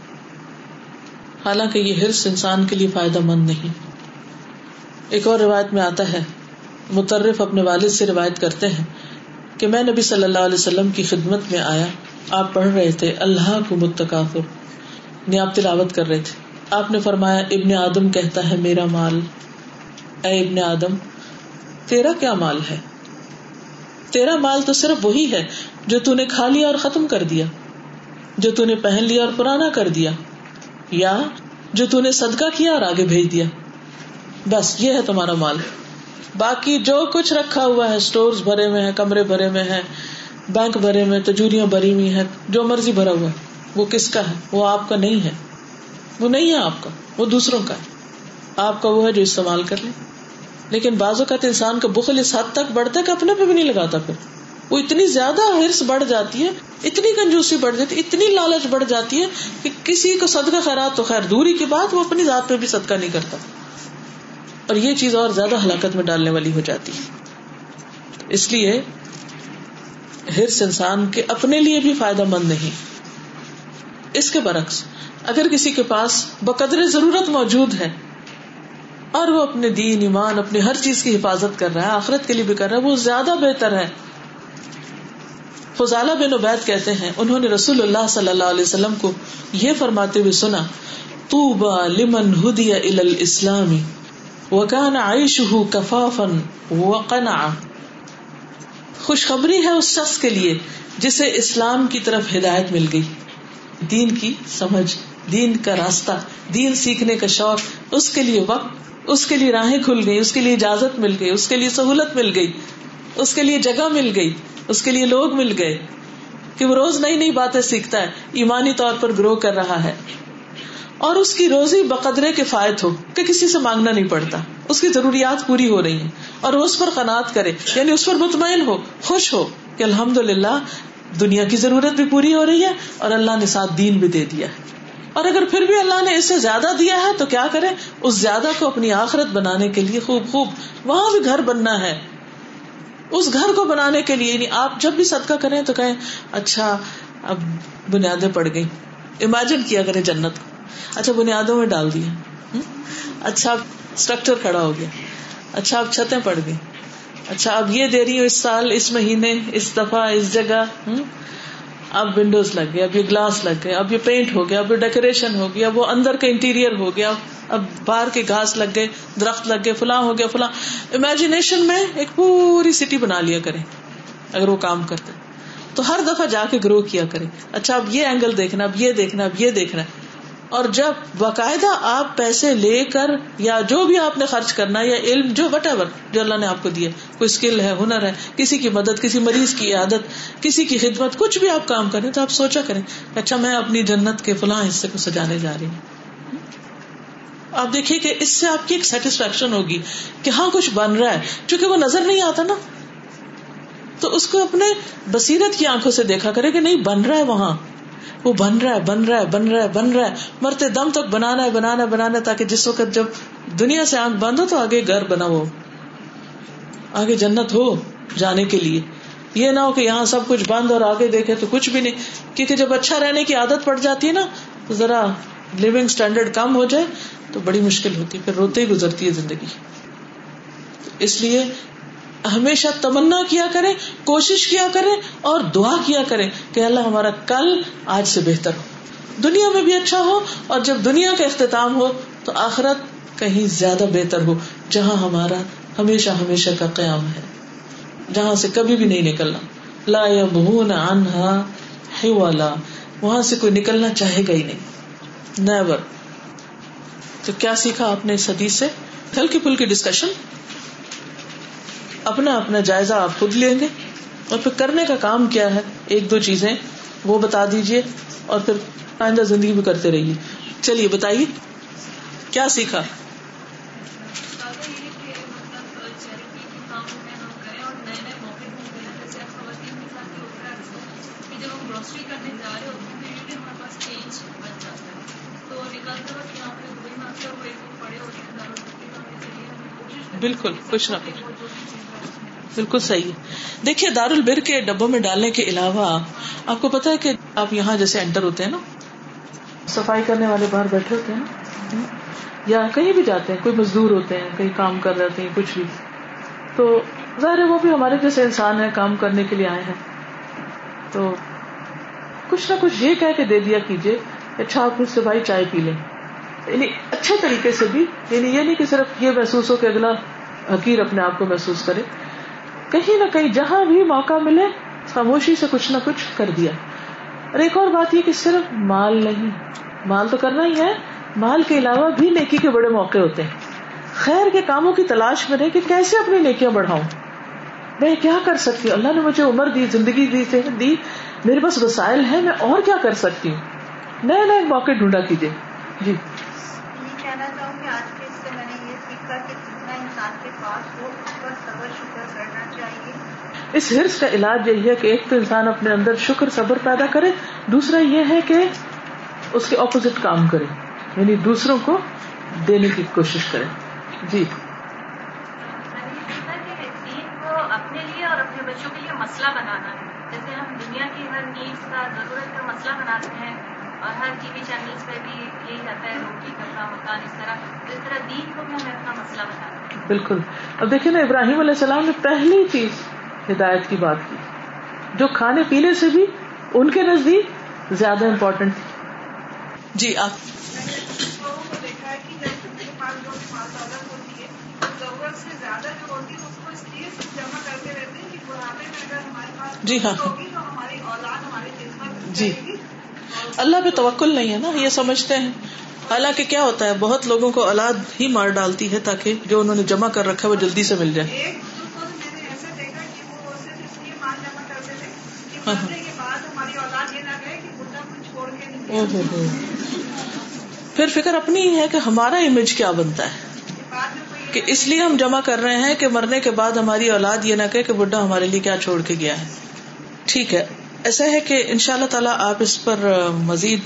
حالانکہ یہ ہرس انسان کے لیے فائدہ مند نہیں۔ ایک اور روایت میں آتا ہے مترف اپنے والد سے روایت کرتے ہیں کہ میں نبی صلی اللہ علیہ وسلم کی خدمت میں آیا، آپ پڑھ رہے تھے، اللہ کو متقافر یعنی آپ تلاوت کر رہے تھے۔ آپ نے فرمایا، ابن آدم کہتا ہے، میرا مال۔ اے ابن آدم، تیرا کیا مال ہے؟ تیرا مال تو صرف وہی ہے جو نے کھا لیا اور ختم کر دیا، جو نے پہن لیا اور پرانا کر دیا، یا جو نے صدقہ کیا اور آگے بھیج دیا۔ بس، یہ ہے تمہارا مال۔ باقی جو کچھ رکھا ہوا ہے اسٹور بھرے میں ہے کمرے بھرے میں ہے بینک بھرے میں تجوریاں بھری ہوئی ہے جو مرضی بھرا ہوا ہے وہ کس کا ہے؟ وہ آپ کا نہیں ہے۔ وہ نہیں ہے آپ کا، وہ دوسروں کا ہے۔ آپ کا وہ ہے جو استعمال کر لیں لیکن بعض اوقات انسان کا بخل اس حد تک بڑھتا ہے کہ اپنے پہ بھی نہیں لگاتا پھر۔ وہ اتنی زیادہ ہرس بڑھ جاتی ہے، اتنی کنجوسی بڑھ جاتی ہے، اتنی لالچ بڑھ جاتی ہے کہ کسی کو صدقہ خیرات تو خیر، دوری کی بات وہ اپنی ذات پہ بھی صدقہ نہیں کرتا۔ اور یہ چیز اور زیادہ ہلاکت میں ڈالنے والی ہو جاتی ہے۔ اس لیے ہرس انسان کے اپنے لیے بھی فائدہ مند نہیں۔ اس کے برعکس اگر کسی کے پاس بقدر ضرورت موجود ہے اور وہ اپنے دین، ایمان، اپنی ہر چیز کی حفاظت کر رہا ہے، آخرت کے لیے بھی کر رہا ہے، وہ زیادہ بہتر ہے۔ فضالہ بن عبید کہتے ہیں، انہوں نے رسول اللہ صلی اللہ علیہ وسلم کو یہ فرماتے ہوئے سنا تو با لمن ہدیا اسلامی وکان عائش کفافن وقنا خوشخبری ہے اس شخص کے لیے جسے اسلام کی طرف ہدایت مل گئی، دین کی سمجھ۔ دین کا راستہ، دین سیکھنے کا شوق، اس کے لیے وقت، اس کے لیے راہیں کھل گئی اس کے لیے اجازت مل گئی، اس کے لیے سہولت مل گئی، اس کے لیے جگہ مل گئی، اس کے لیے لوگ مل گئے۔ کہ وہ روز نئی نئی باتیں سیکھتا ہے، ایمانی طور پر گرو کر رہا ہے۔ اور اس کی روزی بقدرے کے فائد ہو کہ کسی سے مانگنا نہیں پڑتا۔ اس کی ضروریات پوری ہو رہی ہیں۔ اور وہ اس پر قناط کرے یعنی اس پر مطمئن ہو، خوش ہو کہ الحمد للہ دنیا کی ضرورت بھی پوری ہو رہی ہے اور اللہ نے ساتھ دین بھی دے دیا ہے۔ اور اگر پھر بھی اللہ نے اس سے زیادہ دیا ہے تو کیا کرے؟ اس زیادہ کو اپنی آخرت بنانے کے لیے خوب خوب وہاں بھی گھر بننا ہے۔ اس گھر کو بنانے کے لیے یعنی آپ جب بھی صدقہ کریں تو کہیں اچھا اب بنیادیں پڑ گئی امیجن کیا کریں جنت کو۔ اچھا بنیادوں میں ڈال دیا اچھا اب اسٹرکچر کھڑا ہو گیا۔ اچھا اب چھتیں پڑ گئی اچھا اب یہ دے رہی ہوں اس سال، اس مہینے، اس دفعہ، اس جگہ۔ اب ونڈوز لگ گئے، اب یہ گلاس لگ گئے، اب یہ پینٹ ہو گیا، اب یہ ڈیکوریشن ہو گیا، وہ اندر کا انٹیریئر ہو گیا، اب باہر کے گھاس لگ گئے، درخت لگ گئے، فلاں ہو گیا، فلاں۔ امیجنیشن میں ایک پوری سٹی بنا لیا کرے اگر وہ کام کرتے۔ تو ہر دفعہ جا کے گرو کیا کرے اچھا اب یہ اینگل دیکھنا، اب یہ دیکھنا، اب یہ دیکھنا۔ اور جب باقاعدہ آپ پیسے لے کر یا جو بھی آپ نے خرچ کرنا یا علم جو وٹ ایور جو اللہ نے آپ کو دیا، کوئی اسکل ہے، ہنر ہے، کسی کی مدد، کسی مریض کی عادت، کسی کی خدمت، کچھ بھی آپ کام کریں تو آپ سوچا کریں اچھا میں اپنی جنت کے فلاں حصے کو سجانے جا رہی ہوں۔ آپ دیکھیے کہ اس سے آپ کی ایک سیٹسفیکشن ہوگی کہ ہاں کچھ بن رہا ہے، چونکہ وہ نظر نہیں آتا نا۔ تو اس کو اپنے بصیرت کی آنکھوں سے دیکھا کرے کہ نہیں، بن رہا ہے وہاں۔ وہ بن رہا ہے، بن رہا ہے، بن رہا ہے، بن رہا ہے۔ مرتے دم تک بنانا ہے بنانا ہے بنانا ہے، تاکہ جس وقت جب دنیا سے آنکھ بند ہو تو آگے گھر بنا ہو۔ آگے جنت ہو جانے کے لیے۔ یہ نہ ہو کہ یہاں سب کچھ بند اور آگے دیکھے تو کچھ بھی نہیں۔ کیونکہ جب اچھا رہنے کی عادت پڑ جاتی ہے نا، تو ذرا لونگ اسٹینڈرڈ کم ہو جائے تو بڑی مشکل ہوتی ہے، پھر روتے ہی گزرتی ہے زندگی۔ اس لیے ہمیشہ تمنا کیا کرے کوشش کیا کرے اور دعا کیا کرے کہ اللہ ہمارا کل آج سے بہتر ہو۔ دنیا میں بھی اچھا ہو اور جب دنیا کا اختتام ہو تو آخرت کہیں زیادہ بہتر ہو، جہاں ہمارا ہمیشہ ہمیشہ کا قیام ہے۔ جہاں سے کبھی بھی نہیں نکلنا۔ لا یا بہون والا وہاں سے کوئی نکلنا چاہے گا ہی نہیں۔ نیور تو کیا سیکھا آپ نے اس حدیث سے؟ ہلکی پھلکی ڈسکشن اپنا اپنا جائزہ آپ خود لیں گے اور پھر کرنے کا کام کیا ہے؟ ایک دو چیزیں وہ بتا دیجیے اور پھر آئندہ زندگی بھی کرتے رہیے۔ چلیے، بتائیے، کیا سیکھا؟ بالکل، کچھ نہ کچھ۔ بالکل صحیح ہے۔ دیکھیے دار البر کے ڈبوں میں ڈالنے کے علاوہ، آپ کو پتا ہے کہ آپ یہاں جیسے انٹر ہوتے ہیں نا، صفائی کرنے والے باہر بیٹھے ہوتے ہیں یا کہیں بھی جاتے ہیں، کوئی مزدور ہوتے ہیں، کہیں کام کر رہے ہیں، کچھ بھی۔ تو ظاہر ہے وہ بھی ہمارے جیسے انسان ہے کام کرنے کے لیے آئے ہیں۔ تو کچھ نہ کچھ یہ کہہ کے دے دیا کیجیے اچھا آپ مجھ سے بھائی چائے پی لیں۔ یعنی اچھے طریقے سے بھی یعنی یہ نہیں کہ صرف یہ محسوس ہو کہ اگلا حقیر اپنے آپ کو محسوس کرے۔ کہیں نہ کہیں جہاں بھی موقع ملے خاموشی سے کچھ نہ کچھ کر دیا۔ اور ایک اور بات یہ کہ صرف مال نہیں، مال تو کرنا ہی ہے۔ مال کے علاوہ بھی نیکی کے بڑے موقع ہوتے ہیں۔ خیر کے کاموں کی تلاش میں رہے کہ کیسے اپنی نیکیاں بڑھاؤں۔ میں کیا کر سکتی ہوں؟ اللہ نے مجھے عمر دی، زندگی دی، صحت دی، میرے پاس وسائل ہے میں اور کیا کر سکتی ہوں؟ نئے نئے موقع ڈھونڈا کیجیے۔ جی۔ کہنا چاہوں گی آج کے اس سے میں نے یہ سیکھا کہ جتنا انسان کے پاس ہو، اس پر صبر، شکر کرنا اس حرص کا علاج یہی ہے کہ ایک تو انسان اپنے اندر شکر صبر پیدا کرے دوسرا یہ ہے کہ اس کے اپوزٹ کام کرے یعنی دوسروں کو دینے کی کوشش کرے۔ جی۔ اپنے لیے اور اپنے بچوں کے لیے مسئلہ بنانا ہے جیسے ہم دنیا کی ہر نیڈس کا ضرورت کا مسئلہ بناتے ہیں اور ہر ٹی وی چینلس پہ بھی یہی رہتا ہے روٹی کرنا مکان اس طرح اس طرح دین کو بھی ہمیں اپنا مسئلہ بنانا بالکل۔ اب دیکھیں نا ابراہیم علیہ السلام نے پہلی چیز ہدایت کی بات کی۔ جو کھانے پینے سے بھی ان کے نزدیک زیادہ امپورٹینٹ جی آپ۔ جی ہاں۔ جی۔ اللہ پہ توکل نہیں ہے نا، یہ سمجھتے ہیں۔ حالانکہ کیا ہوتا ہے، بہت لوگوں کو اولاد ہی مار ڈالتی ہے تاکہ جو انہوں نے جمع کر رکھا ہے وہ جلدی سے مل جائے۔ پھر فکر اپنی ہی ہے کہ ہمارا امیج کیا بنتا ہے؟ کہ اس لیے ہم جمع کر رہے ہیں کہ مرنے کے بعد ہماری اولاد یہ نہ کہے کہ بڈھا ہمارے لیے کیا چھوڑ کے گیا ہے۔ ٹھیک ہے۔ ایسا ہے کہ ان شاء اللہ تعالیٰ آپ اس پر مزید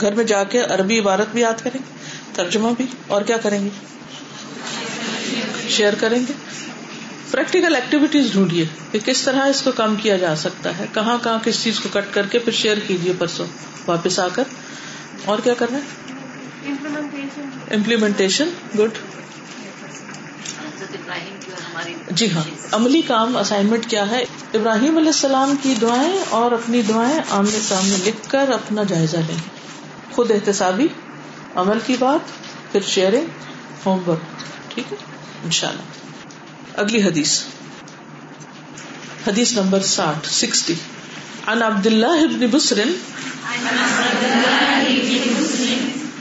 گھر میں جا کے عربی عبارت بھی یاد کریں گے ترجمہ بھی اور کیا کریں گے؟ شیئر کریں گے۔ پریکٹیکل ایکٹیویٹیز ڈھونڈیے کہ کس طرح اس کو کم کیا جا سکتا ہے کہاں کہاں کس چیز کو کٹ کر کے پھر شیئر کیجیے پرسوں واپس آ کر۔ اور کیا کرنا ہے؟ Implementation good. جی ہاں عملی کام اسائنمنٹ کیا ہے؟ ابراہیم علیہ السلام کی دعائیں اور اپنی دعائیں آمنے سامنے لکھ کر اپنا جائزہ لیں۔ خود احتسابی عمل کی بات پھر شیئرنگ ہوم ورک ٹھیک ہے؟ ان شاء اللہ اگلی حدیث۔ حدیث نمبر ساٹھ، سکسٹی۔ عن عبد الله بن بسر۔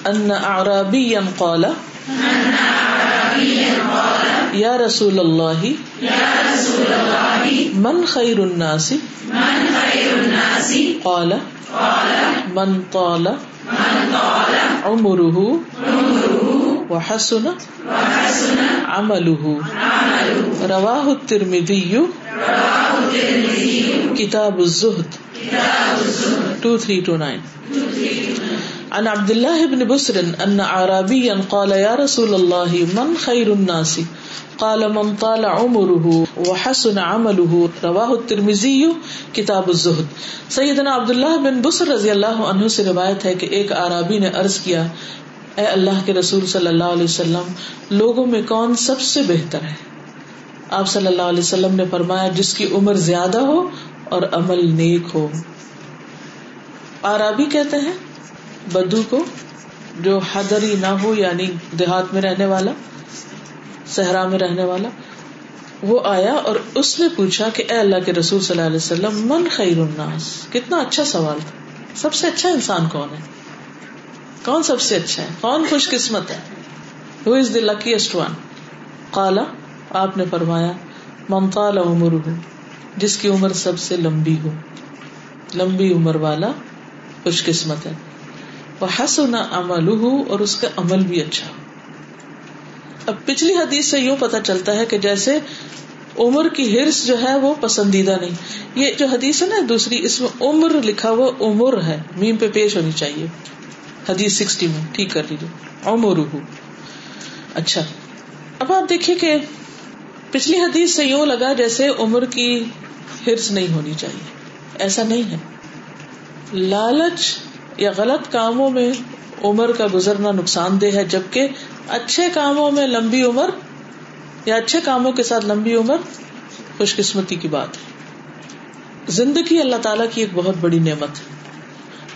ان اعرابيا قال۔ یا رسول اللہ۔ من خیر الناس۔ من خیر الناس قال۔ من طال۔ عمره وحسن۔ عمله رواہ الترمذی. کتاب الزہد. 2329 عن عبد الله بن بسر ان عربيا قال يا رسول الله من خير الناس؟ قال من طال عمره وحسن عمله. رواه الترمذي کتاب الزہد. سیدنا عبداللہ بن بسر رضی اللہ عنہ سے روایت ہے کہ ایک عربی نے عرض کیا، اے اللہ کے رسول صلی اللہ علیہ وسلم، لوگوں میں کون سب سے بہتر ہے؟ آپ صلی اللہ علیہ وسلم نے فرمایا، جس کی عمر زیادہ ہو اور عمل نیک ہو۔ آرابی کہتے ہیں، بدو کو، جو حدری نہ ہو یعنی دیہات میں رہنے والا، صحرا میں رہنے والا۔ وہ آیا اور اس نے پوچھا کہ، اے اللہ کے رسول صلی اللہ علیہ وسلم، من خیر الناس؟ کتنا اچھا سوال تھا۔ سب سے اچھا انسان کون ہے؟ کون سب سے اچھا ہے؟ کون خوش قسمت ہے؟ ہو از دا لکیسٹ ون کالا آپ نے فرمایا ممتال عمر جس کی عمر سب سے لمبی ہو. لمبی عمر والا خوش قسمت ہے۔ وہ حسن عمل اور اس کا عمل بھی اچھا ہو۔ اب پچھلی حدیث سے یوں پتا چلتا ہے کہ جیسے عمر کی ہرس جو ہے وہ پسندیدہ نہیں۔ یہ جو حدیث ہے نا، دوسری، اس میں عمر لکھا ہوا عمر ہے۔ میم پہ پیش ہونی چاہیے۔ حدیث سکسٹی میں، ٹھیک کر لیجیے عمر اچھا۔ اب آپ دیکھیے کہ پچھلی حدیث سے یوں لگا جیسے عمر کی ہرس نہیں ہونی چاہیے۔ ایسا نہیں ہے۔ لالچ یا غلط کاموں میں عمر کا گزرنا نقصان دہ ہے، جبکہ اچھے کاموں میں لمبی عمر یا اچھے کاموں کے ساتھ لمبی عمر خوش قسمتی کی بات ہے۔ زندگی اللہ تعالی کی ایک بہت بڑی نعمت ہے۔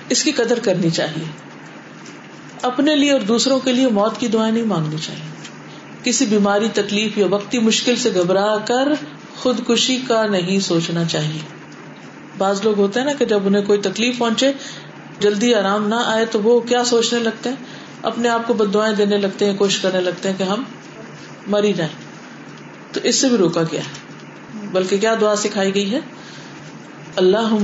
اس کی قدر کرنی چاہیے۔ اپنے لیے اور دوسروں کے لیے موت کی دعائیں نہیں مانگنی چاہیے۔ کسی بیماری، تکلیف یا وقتی مشکل سے گھبرا کر خودکشی کا نہیں سوچنا چاہیے۔ بعض لوگ ہوتے ہیں نا کہ جب انہیں کوئی تکلیف پہنچے، جلدی آرام نہ آئے تو وہ کیا سوچنے لگتے ہیں؟ اپنے آپ کو بدوائیں دینے لگتے ہیں، کوشش کرنے لگتے ہیں کہ ہم مر ہی جائیں۔ تو اس سے بھی روکا گیا ہے۔ بلکہ کیا دعا سکھائی گئی ہے؟ اللہ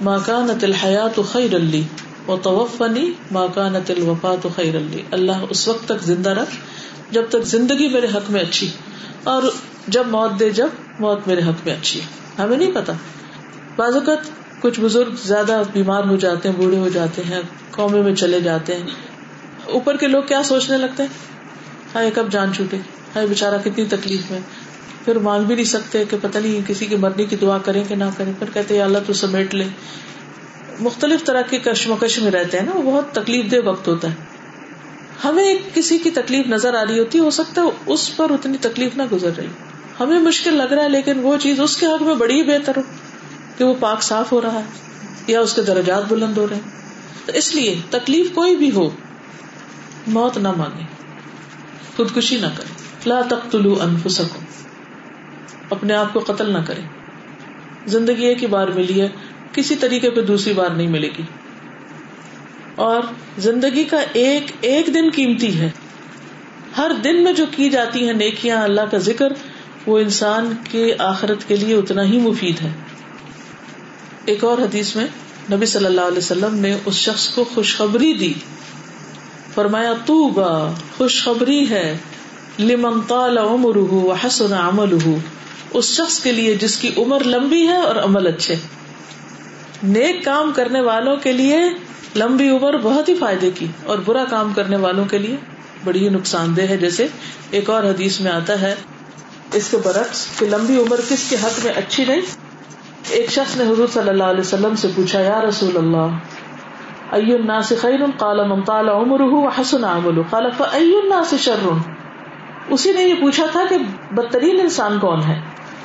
ماں کا نت الحیات خیر اللہ و توفنی ماں کا نت الوفات خیر اللہ اللہ اس وقت تک زندہ رکھ، جب تک زندگی میرے حق میں اچھی، اور جب موت دے، جب موت میرے حق میں اچھی۔ ہمیں نہیں پتا۔ بعض اوقات کچھ بزرگ زیادہ بیمار ہو جاتے ہیں، بوڑھے ہو جاتے ہیں قومے میں چلے جاتے ہیں۔ اوپر کے لوگ کیا سوچنے لگتے ہیں؟ ہائے، کب جان چھوٹے؟ ہائے بےچارا کتنی تکلیف میں۔ پھر مانگ بھی نہیں سکتے کہ پتہ نہیں کسی کی مرنے کی دعا کریں کہ نہ کریں۔ پھر کہتے اللہ تو سمیٹ لے۔ مختلف طرح کے کشمکش میں رہتے ہیں نا، وہ بہت تکلیف دہ وقت ہوتا ہے۔ ہمیں کسی کی تکلیف نظر آ رہی ہوتی، ہو سکتا ہے اس پر اتنی تکلیف نہ گزر رہی۔ ہمیں مشکل لگ رہا ہے، لیکن وہ چیز اس کے حق میں بڑی بہتر ہو کہ وہ پاک صاف ہو رہا ہے یا اس کے درجات بلند ہو رہے ہیں۔ تو اس لیے تکلیف کوئی بھی ہو، موت نہ مانگے خودکشی نہ کرے لا تختلو انفسکم۔ اپنے آپ کو قتل نہ کرے زندگی ایک ہی بار ملی ہے کسی طریقے پہ دوسری بار نہیں ملے گی۔ اور زندگی کا ایک ایک دن قیمتی ہے۔ ہر دن میں جو کی جاتی ہیں نیکیاں، اللہ کا ذکر، وہ انسان کے آخرت کے لیے اتنا ہی مفید ہے۔ ایک اور حدیث میں نبی صلی اللہ علیہ وسلم نے اس شخص کو خوشخبری دی۔ فرمایا تو با خوشخبری ہے۔ لمن طال عمره وحسن عمله اس شخص کے لیے جس کی عمر لمبی ہے اور عمل اچھے۔ نیک کام کرنے والوں کے لیے لمبی عمر بہت ہی فائدے کی اور برا کام کرنے والوں کے لیے بڑی ہی نقصان دہ ہے۔ جیسے ایک اور حدیث میں آتا ہے، اس کے برعکس کہ لمبی عمر کس کے حق میں اچھی نہیں؟ ایک شخص نے حضور صلی اللہ علیہ وسلم سے پوچھا، یا رسول اللہ ائ الناس خیر؟ قال، من طال عمره وحسن عمله. قال فاي الناس شر؟ اسی نے یہ پوچھا تھا کہ بدترین انسان کون ہے؟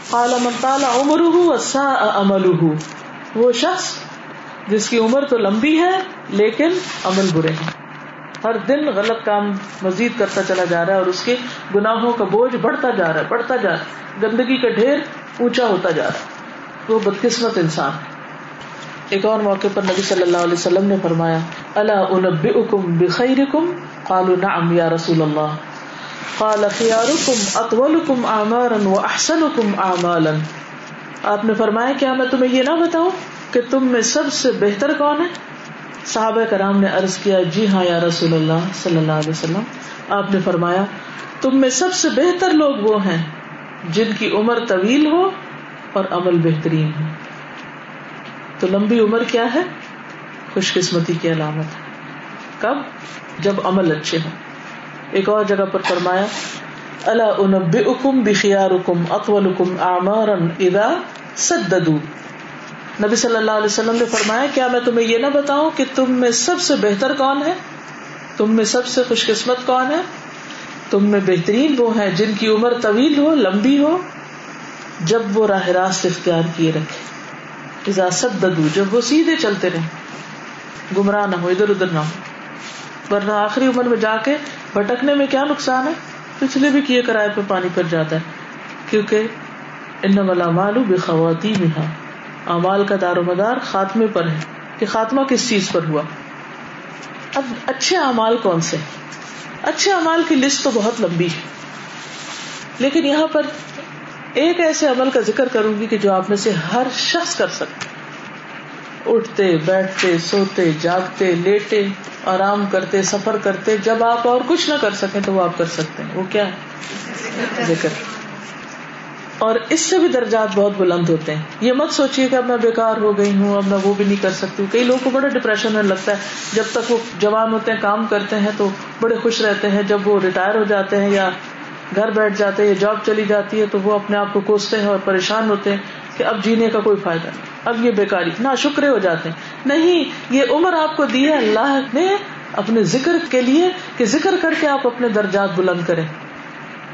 قال، من طال عمره وساء عمله. وہ شخص جس کی عمر تو لمبی ہے لیکن عمل برے ہیں۔ ہر دن غلط کام مزید کرتا چلا جا رہا ہے اور اس کے گناہوں کا بوجھ بڑھتا جا رہا ہے، بڑھتا جا رہا ہے۔ گندگی کا ڈھیر اونچا ہوتا جا رہا ہے۔ وہ بدقسمت انسان ہے۔ ایک اور موقع پر نبی صلی اللہ علیہ وسلم نے فرمایا اللہ انبئکم بخیرکم؟ قالوا نعم یا رسول اللہ۔ قال خیارکم اطولکم اعمارا واحسنکم اعمالا آپ نے فرمایا کیا میں تمہیں یہ نہ بتاؤں کہ تم میں سب سے بہتر کون ہے؟ صحابہ کرام نے عرض کیا جی ہاں یا رسول اللہ صلی اللہ علیہ وسلم۔ آپ نے فرمایا، تم میں سب سے بہتر لوگ وہ ہیں جن کی عمر طویل ہو اور عمل بہترین ہو۔ تو لمبی عمر کیا ہے؟ خوش قسمتی کی علامت کب؟ جب عمل اچھے ہوں۔ ایک اور جگہ پر فرمایا اللہ انبئکم بخیارکم اطولکم اعمارا اذا سددو نبی صلی اللہ علیہ وسلم نے فرمایا، کیا میں تمہیں یہ نہ بتاؤں کہ تم میں سب سے بہتر کون ہے؟ تم میں سب سے خوش قسمت کون ہے؟ تم میں بہترین وہ ہیں جن کی عمر طویل ہو، لمبی ہو، جب وہ راہ راست اختیار کیے رکھے اجازت ددو جب وہ سیدھے چلتے رہے گمراہ نہ ہو، ادھر ادھر نہ ہو۔ ورنہ آخری عمر میں جا کے بھٹکنے میں کیا نقصان ہے؟ پچھلے بھی کیے کرائے پہ پانی پر جاتا ہے، کیونکہ ان والا مالو بے خواتین امال کا دار و مدار خاتمے پر ہے کہ خاتمہ کس چیز پر ہوا۔ اب اچھے امال کون سے؟ اچھے امال کی لسٹ تو بہت لمبی ہے۔ لیکن یہاں پر ایک ایسے عمل کا ذکر کروں گی کہ جو آپ میں سے ہر شخص کر سکتے اٹھتے، بیٹھتے، سوتے، جاگتے، لیٹے، آرام کرتے، سفر کرتے۔ جب آپ اور کچھ نہ کر سکیں تو وہ آپ کر سکتے ہیں۔ وہ کیا ہے؟ ذکر۔ اور اس سے بھی درجات بہت بلند ہوتے ہیں۔ یہ مت سوچیے کہ اب میں بیکار ہو گئی ہوں، اب میں وہ بھی نہیں کر سکتی ہوں۔ کئی لوگوں کو بڑے ڈپریشن میں لگتا ہے۔ جب تک وہ جوان ہوتے ہیں، کام کرتے ہیں تو بڑے خوش رہتے ہیں۔ جب وہ ریٹائر ہو جاتے ہیں یا گھر بیٹھ جاتے ہیں جاب چلی جاتی ہے تو وہ اپنے آپ کو کوستے ہیں اور پریشان ہوتے ہیں۔ کہ اب جینے کا کوئی فائدہ نہیں۔ اب یہ بیکاری نہ شکرے ہو جاتے ہیں۔ نہیں، یہ عمر آپ کو دی ہے اللہ نے اپنے ذکر کے لیے کہ ذکر کر کے آپ اپنے درجات بلند کریں۔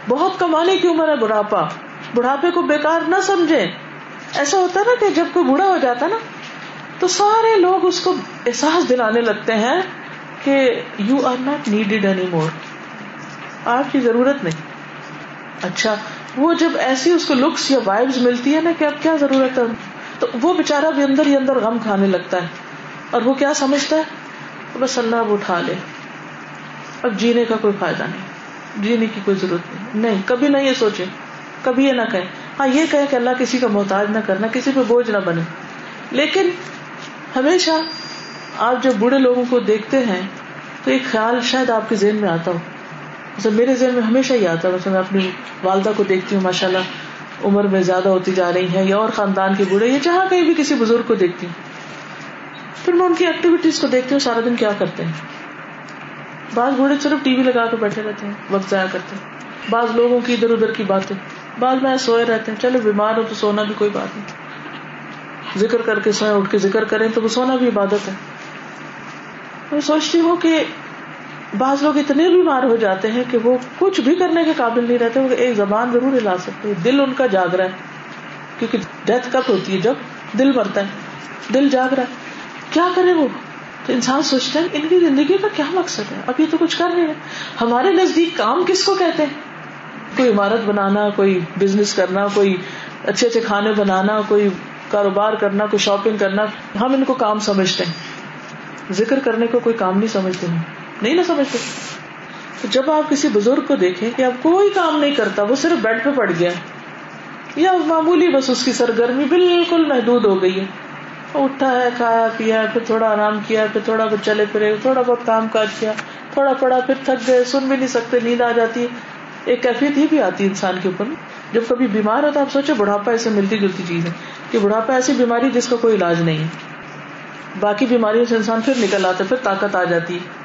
بہت کمانے کی عمر ہے بڑھاپا۔ بڑھاپے کو بیکار نہ سمجھے ایسا ہوتا ہے نا کہ جب کوئی بوڑھا ہو جاتا نا، تو سارے لوگ اس کو احساس دلانے لگتے ہیں کہ you are not needed any more آپ کی ضرورت نہیں۔ اچھا وہ جب ایسی اس کو لکس یا وائبز ملتی ہے نا کہ اب کیا ضرورت ہے؟ تو وہ بےچارا بھی اندر ہی اندر غم کھانے لگتا ہے۔ اور وہ کیا سمجھتا ہے؟ بس اللہ اب اٹھا لے۔ اب جینے کا کوئی فائدہ نہیں۔ جینے کی کوئی ضرورت نہیں۔ نہیں، کبھی نہ یہ سوچے۔ کبھی یہ نہ کہیں ہاں یہ کہے کہ اللہ کسی کا محتاج نہ کرنا، کسی پہ بوجھ نہ بنے۔ لیکن ہمیشہ آپ جب بوڑھے لوگوں کو دیکھتے ہیں، تو ایک خیال شاید آپ کے ذہن میں آتا ہو۔ جیسے میرے ذہن میں ہمیشہ ہی آتا ہے میں اپنی والدہ کو دیکھتی ہوں ماشاء اللہ عمر میں زیادہ ہوتی جا رہی ہے یا اور خاندان کے بوڑھے، یا جہاں کہیں بھی کسی بزرگ کو دیکھتی ہوں۔ پھر میں ان کی ایکٹیویٹیز کو دیکھتی ہوں، سارا دن کیا کرتے ہیں؟ بعض بوڑھے صرف ٹی وی لگا کے بیٹھے رہتے ہیں، وقت ضائع کرتے ہیں۔ بعض لوگوں کی ادھر ادھر کی باتیں۔ بعض میں سوئے رہتے ہیں، چلو بیمار ہو تو سونا بھی کوئی بات نہیں۔ ذکر کر کے سوئے، اٹھ کے ذکر کریں تو وہ سونا بھی عبادت ہے۔ میں سوچتی ہوں کہ بعض لوگ اتنے بیمار ہو جاتے ہیں کہ وہ کچھ بھی کرنے کے قابل نہیں رہتے، وہ ایک زبان ضرور ہلا سکتے دل ان کا جاگ رہا ہے، کیونکہ ڈیتھ کب ہوتی ہے؟ جب دل مرتا ہے، دل جاگ رہا ہے۔ کیا کرے وہ؟ تو انسان سوچتا ہے، ان کی زندگی کا کیا مقصد ہے؟ اب یہ تو کچھ کر رہے ہیں۔ ہمارے نزدیک کام کس کو کہتے ہیں؟ کوئی عمارت بنانا، کوئی بزنس کرنا، کوئی اچھے اچھے کھانے بنانا، کوئی کاروبار کرنا، کوئی شاپنگ کرنا۔ ہم ان کو کام سمجھتے ہیں۔ ذکر کرنے کو کوئی کام نہیں سمجھتے ہیں۔ نہیں نہ سمجھتے۔ تو جب آپ کسی بزرگ کو دیکھیں کہ اب کوئی کام نہیں کرتا، وہ صرف بیڈ پہ پڑ گیا۔ یا معمولی بس اس کی سرگرمی بالکل محدود ہو گئی ہے۔ اٹھا ہے، کھایا، پیا، پھر تھوڑا آرام کیا، پھر تھوڑا بہت چلے پھرے، تھوڑا بہت کام کاج کیا، تھوڑا پڑا، پھر تھک گئے، سن بھی نہیں سکتے، نیند آ جاتی ہے۔ ایک کیفیت ہی بھی آتی ہے انسان کے اوپر۔ جب کبھی بیمار ہوتا آپ سوچے بڑھاپا ایسے ملتی جلتی چیز ہے کہ بڑھاپا ایسی بیماری جس کا کوئی علاج نہیں ہے۔ باقی بیماریوں سے انسان پھر نکل آتا ہے، پھر طاقت آ جاتی ہے۔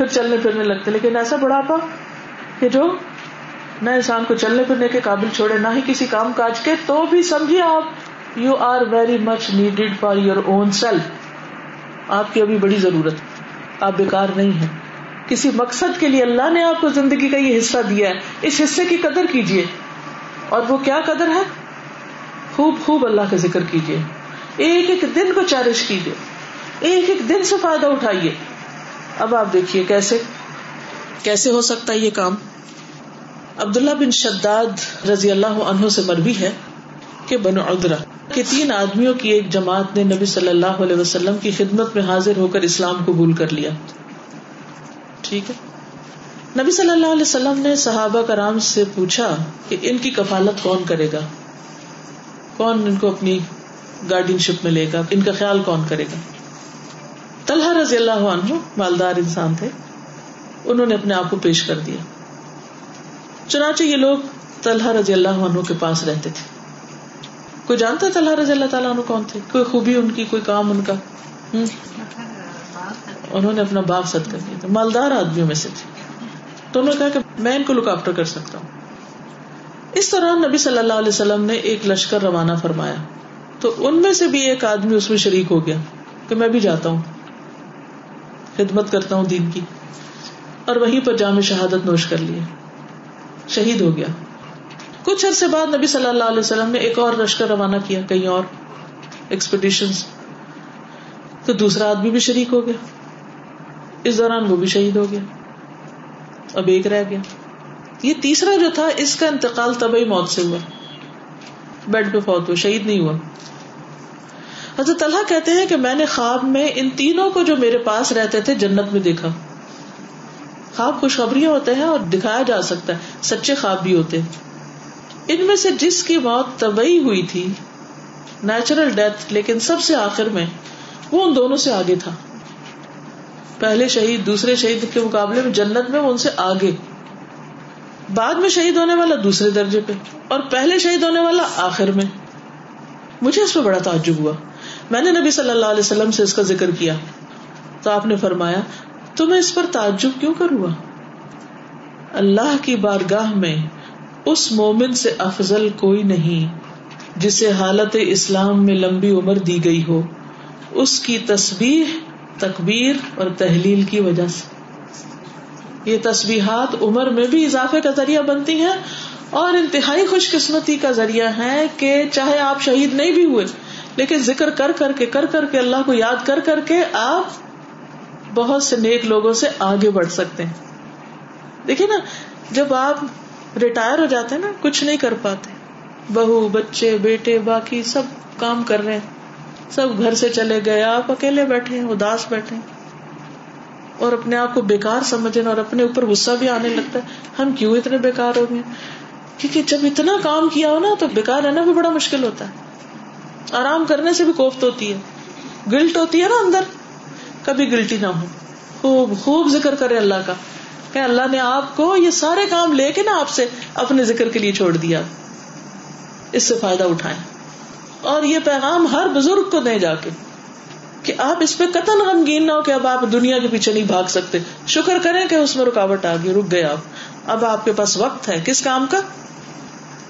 پھر چلنے پھرنے لگتے لیکن ایسا بڑھاپا کہ جو نہ انسان کو چلنے پھرنے کے قابل چھوڑے، نہ ہی کسی کام کاج کے، تو بھی سمجھیے آپ you are very much needed for your own self آپ کی ابھی بڑی ضرورت۔ آپ بیکار نہیں ہے کسی مقصد کے لیے اللہ نے آپ کو زندگی کا یہ حصہ دیا ہے۔ اس حصے کی قدر کیجیے۔ اور وہ کیا قدر ہے؟ خوب خوب اللہ کا ذکر کیجیے۔ ایک ایک دن کو چیرش کیجیے۔ ایک ایک دن سے فائدہ اٹھائیے۔ اب آپ دیکھیے کیسے کیسے ہو سکتا ہے یہ کام۔ عبداللہ بن شداد رضی اللہ عنہ سے مربی ہے کہ بنو ادرا کہ تین آدمیوں کی ایک جماعت نے نبی صلی اللہ علیہ وسلم کی خدمت میں حاضر ہو کر اسلام قبول کر لیا۔ ٹھیک ہے۔ نبی صلی اللہ علیہ وسلم نے صحابہ کرام سے پوچھا کہ ان کی کفالت کون کرے گا؟ کون ان کو اپنی گارڈین شپ میں لے گا؟ ان کا خیال کون کرے گا؟ طلحہ رضی اللہ عنہ مالدار انسان تھے، انہوں نے اپنے آپ کو پیش کر دیا۔ چنانچہ یہ لوگ طلحہ رضی اللہ عنہ کے پاس رہتے تھے۔ کوئی جانتا ہے طلحہ رضی اللہ تعالیٰ عنہ کون تھے؟ کوئی خوبی ان کی، کوئی کام ان کا؟ انہوں نے اپنا باپ ست کر دیا تھا۔ مالدار آدمیوں میں سے تھے۔ تو انہوں نے کہا کہ میں ان کو لک آفٹر کر سکتا ہوں۔ اس دوران نبی صلی اللہ علیہ وسلم نے ایک لشکر روانہ فرمایا۔ تو ان میں سے بھی ایک آدمی اس میں شریک ہو گیا کہ میں بھی جاتا ہوں۔ خدمت کرتا ہوں دین کی۔ اور وہیں پر جامع شہادت نوش کر لیے۔ شہید ہو گیا۔ کچھ عرصے بعد نبی صلی اللہ علیہ وسلم نے ایک اور لشکر روانہ کیا، کہیں اور۔ ایکسپیڈیشن تو دوسرا آدمی بھی شریک ہو گیا۔ اس دوران وہ بھی شہید ہو گیا۔ اب ایک رہ گیا۔ یہ تیسرا جو تھا، اس کا انتقال طبی موت سے ہوا۔ بیڈ پہ فوت ہوا، شہید نہیں ہوا۔ حضرت اللہ کہتے ہیں کہ میں نے خواب میں ان تینوں کو جو میرے پاس رہتے تھے جنت میں دیکھا۔ خواب خوشخبریاں ہوتے ہیں اور دکھایا جا سکتا ہے، سچے خواب بھی ہوتے ہیں۔ ان میں سے جس کی موت طبی ہوئی تھی نیچرل ڈیتھ لیکن سب سے آخر میں وہ ان دونوں سے آگے تھا۔ پہلے شہید، دوسرے شہید کے مقابلے میں جنت میں وہ ان سے آگے۔ بعد میں شہید ہونے والا دوسرے درجے پہ اور پہلے شہید ہونے والا آخر میں۔ مجھے اس پہ بڑا تعجب ہوا۔ میں نے نبی صلی اللہ علیہ وسلم سے اس کا ذکر کیا تو آپ نے فرمایا تمہیں اس پر تعجب کیوں کر ہوا اللہ کی بارگاہ میں اس مومن سے افضل کوئی نہیں جسے حالت اسلام میں لمبی عمر دی گئی ہو۔ اس کی تسبیح، تکبیر اور تحلیل کی وجہ سے۔ یہ تسبیحات عمر میں بھی اضافے کا ذریعہ بنتی ہیں اور انتہائی خوش قسمتی کا ذریعہ ہے کہ چاہے آپ شہید نہیں بھی ہوئے لیکن ذکر کر کر کے کر کر کے اللہ کو یاد کر کر کے آپ بہت سے نیک لوگوں سے آگے بڑھ سکتے ہیں۔ دیکھیے نا، جب آپ ریٹائر ہو جاتے ہیں نا، کچھ نہیں کر پاتے۔ بہو، بچے، بیٹے، باقی سب کام کر رہے ہیں۔ سب گھر سے چلے گئے، آپ اکیلے بیٹھے ہیں، اداس بیٹھے ہیں۔ اور اپنے آپ کو بےکار سمجھے اور اپنے اوپر غصہ بھی آنے لگتا ہے۔ ہم کیوں اتنے بےکار ہو گئے کیونکہ جب اتنا کام کیا ہو نا، تو بےکار رہنا بھی بڑا مشکل ہوتا ہے۔ آرام کرنے سے بھی کوفت ہوتی ہے۔ گلٹ ہوتی ہے نا اندر۔ کبھی گلٹی نہ ہو۔ خوب خوب ذکر کرے اللہ کا۔ کہ اللہ نے آپ کو یہ سارے کام لے کے نا آپ سے اپنے ذکر کے لیے چھوڑ دیا۔ اس سے فائدہ اٹھائیں۔ اور یہ پیغام ہر بزرگ کو دے جا کے۔ کہ آپ اس پہ قتل غمگین نہ ہو کہ اب آپ دنیا کے پیچھے نہیں بھاگ سکتے۔ شکر کریں کہ اس میں رکاوٹ آ گئی، رک گئے آپ۔ اب آپ کے پاس وقت ہے۔ کس کام کا؟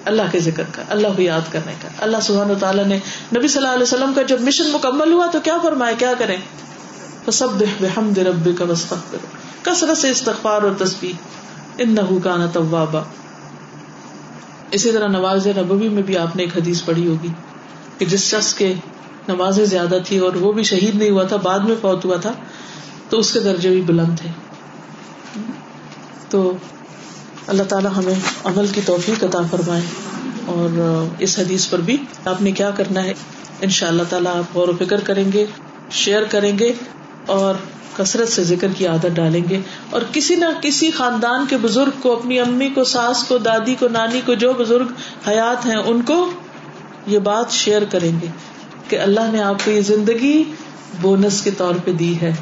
اللہ کے ذکر کا، اللہ کو یاد کرنے کا۔ اللہ سبحانہ تعالیٰ نے نبی صلی اللہ علیہ وسلم کا جب مشن مکمل ہوا تو کیا فرمائے کیا کریں؟ سب بحمد رب کا وسطر کثرت سے استغفار اور تصویر ان کا نا طوابا اسی طرح نواز نبوی میں بھی آپ نے ایک حدیث پڑھی ہوگی کہ جس شخص کے نمازیں زیادہ تھی اور وہ بھی شہید نہیں ہوا تھا، بعد میں فوت ہوا تھا، تو اس کے درجے بھی بلند تھے۔ تو اللہ تعالیٰ ہمیں عمل کی توفیق عطا فرمائے اور اس حدیث پر بھی آپ نے کیا کرنا ہے؟ ان شاء اللہ تعالیٰ آپ غور و فکر کریں گے، شیئر کریں گے اور کثرت سے ذکر کی عادت ڈالیں گے۔ اور کسی نہ کسی خاندان کے بزرگ کو، اپنی امی کو، ساس کو، دادی کو، نانی کو، جو بزرگ حیات ہیں، ان کو یہ بات شیئر کریں گے کہ اللہ نے آپ کو یہ زندگی بونس کے طور پہ دی ہے،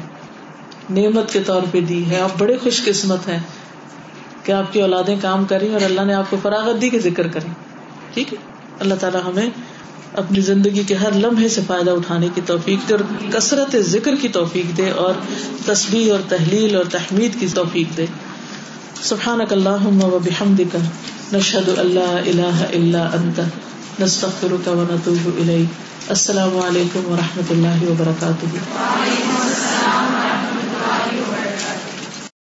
نعمت کے طور پہ دی ہے۔ آپ بڑے خوش قسمت ہیں۔ کہ آپ کی اولادیں کام کریں اور اللہ نے آپ کو فراغت دی کے ذکر کریں۔ ٹھیک ہے؟ اللہ تعالیٰ ہمیں اپنی زندگی کے ہر لمحے سے فائدہ اٹھانے کی توفیق دے اور کثرت ذکر کی توفیق دے اور تصویر اور تحلیل اور تحمید کی توفیق دے۔ سبحان اللہ و بحمدک، نشہد اللہ الہ الا انت، نستغفرک و نتوب الیک۔ السلام علیکم و رحمۃ اللہ وبرکاتہ۔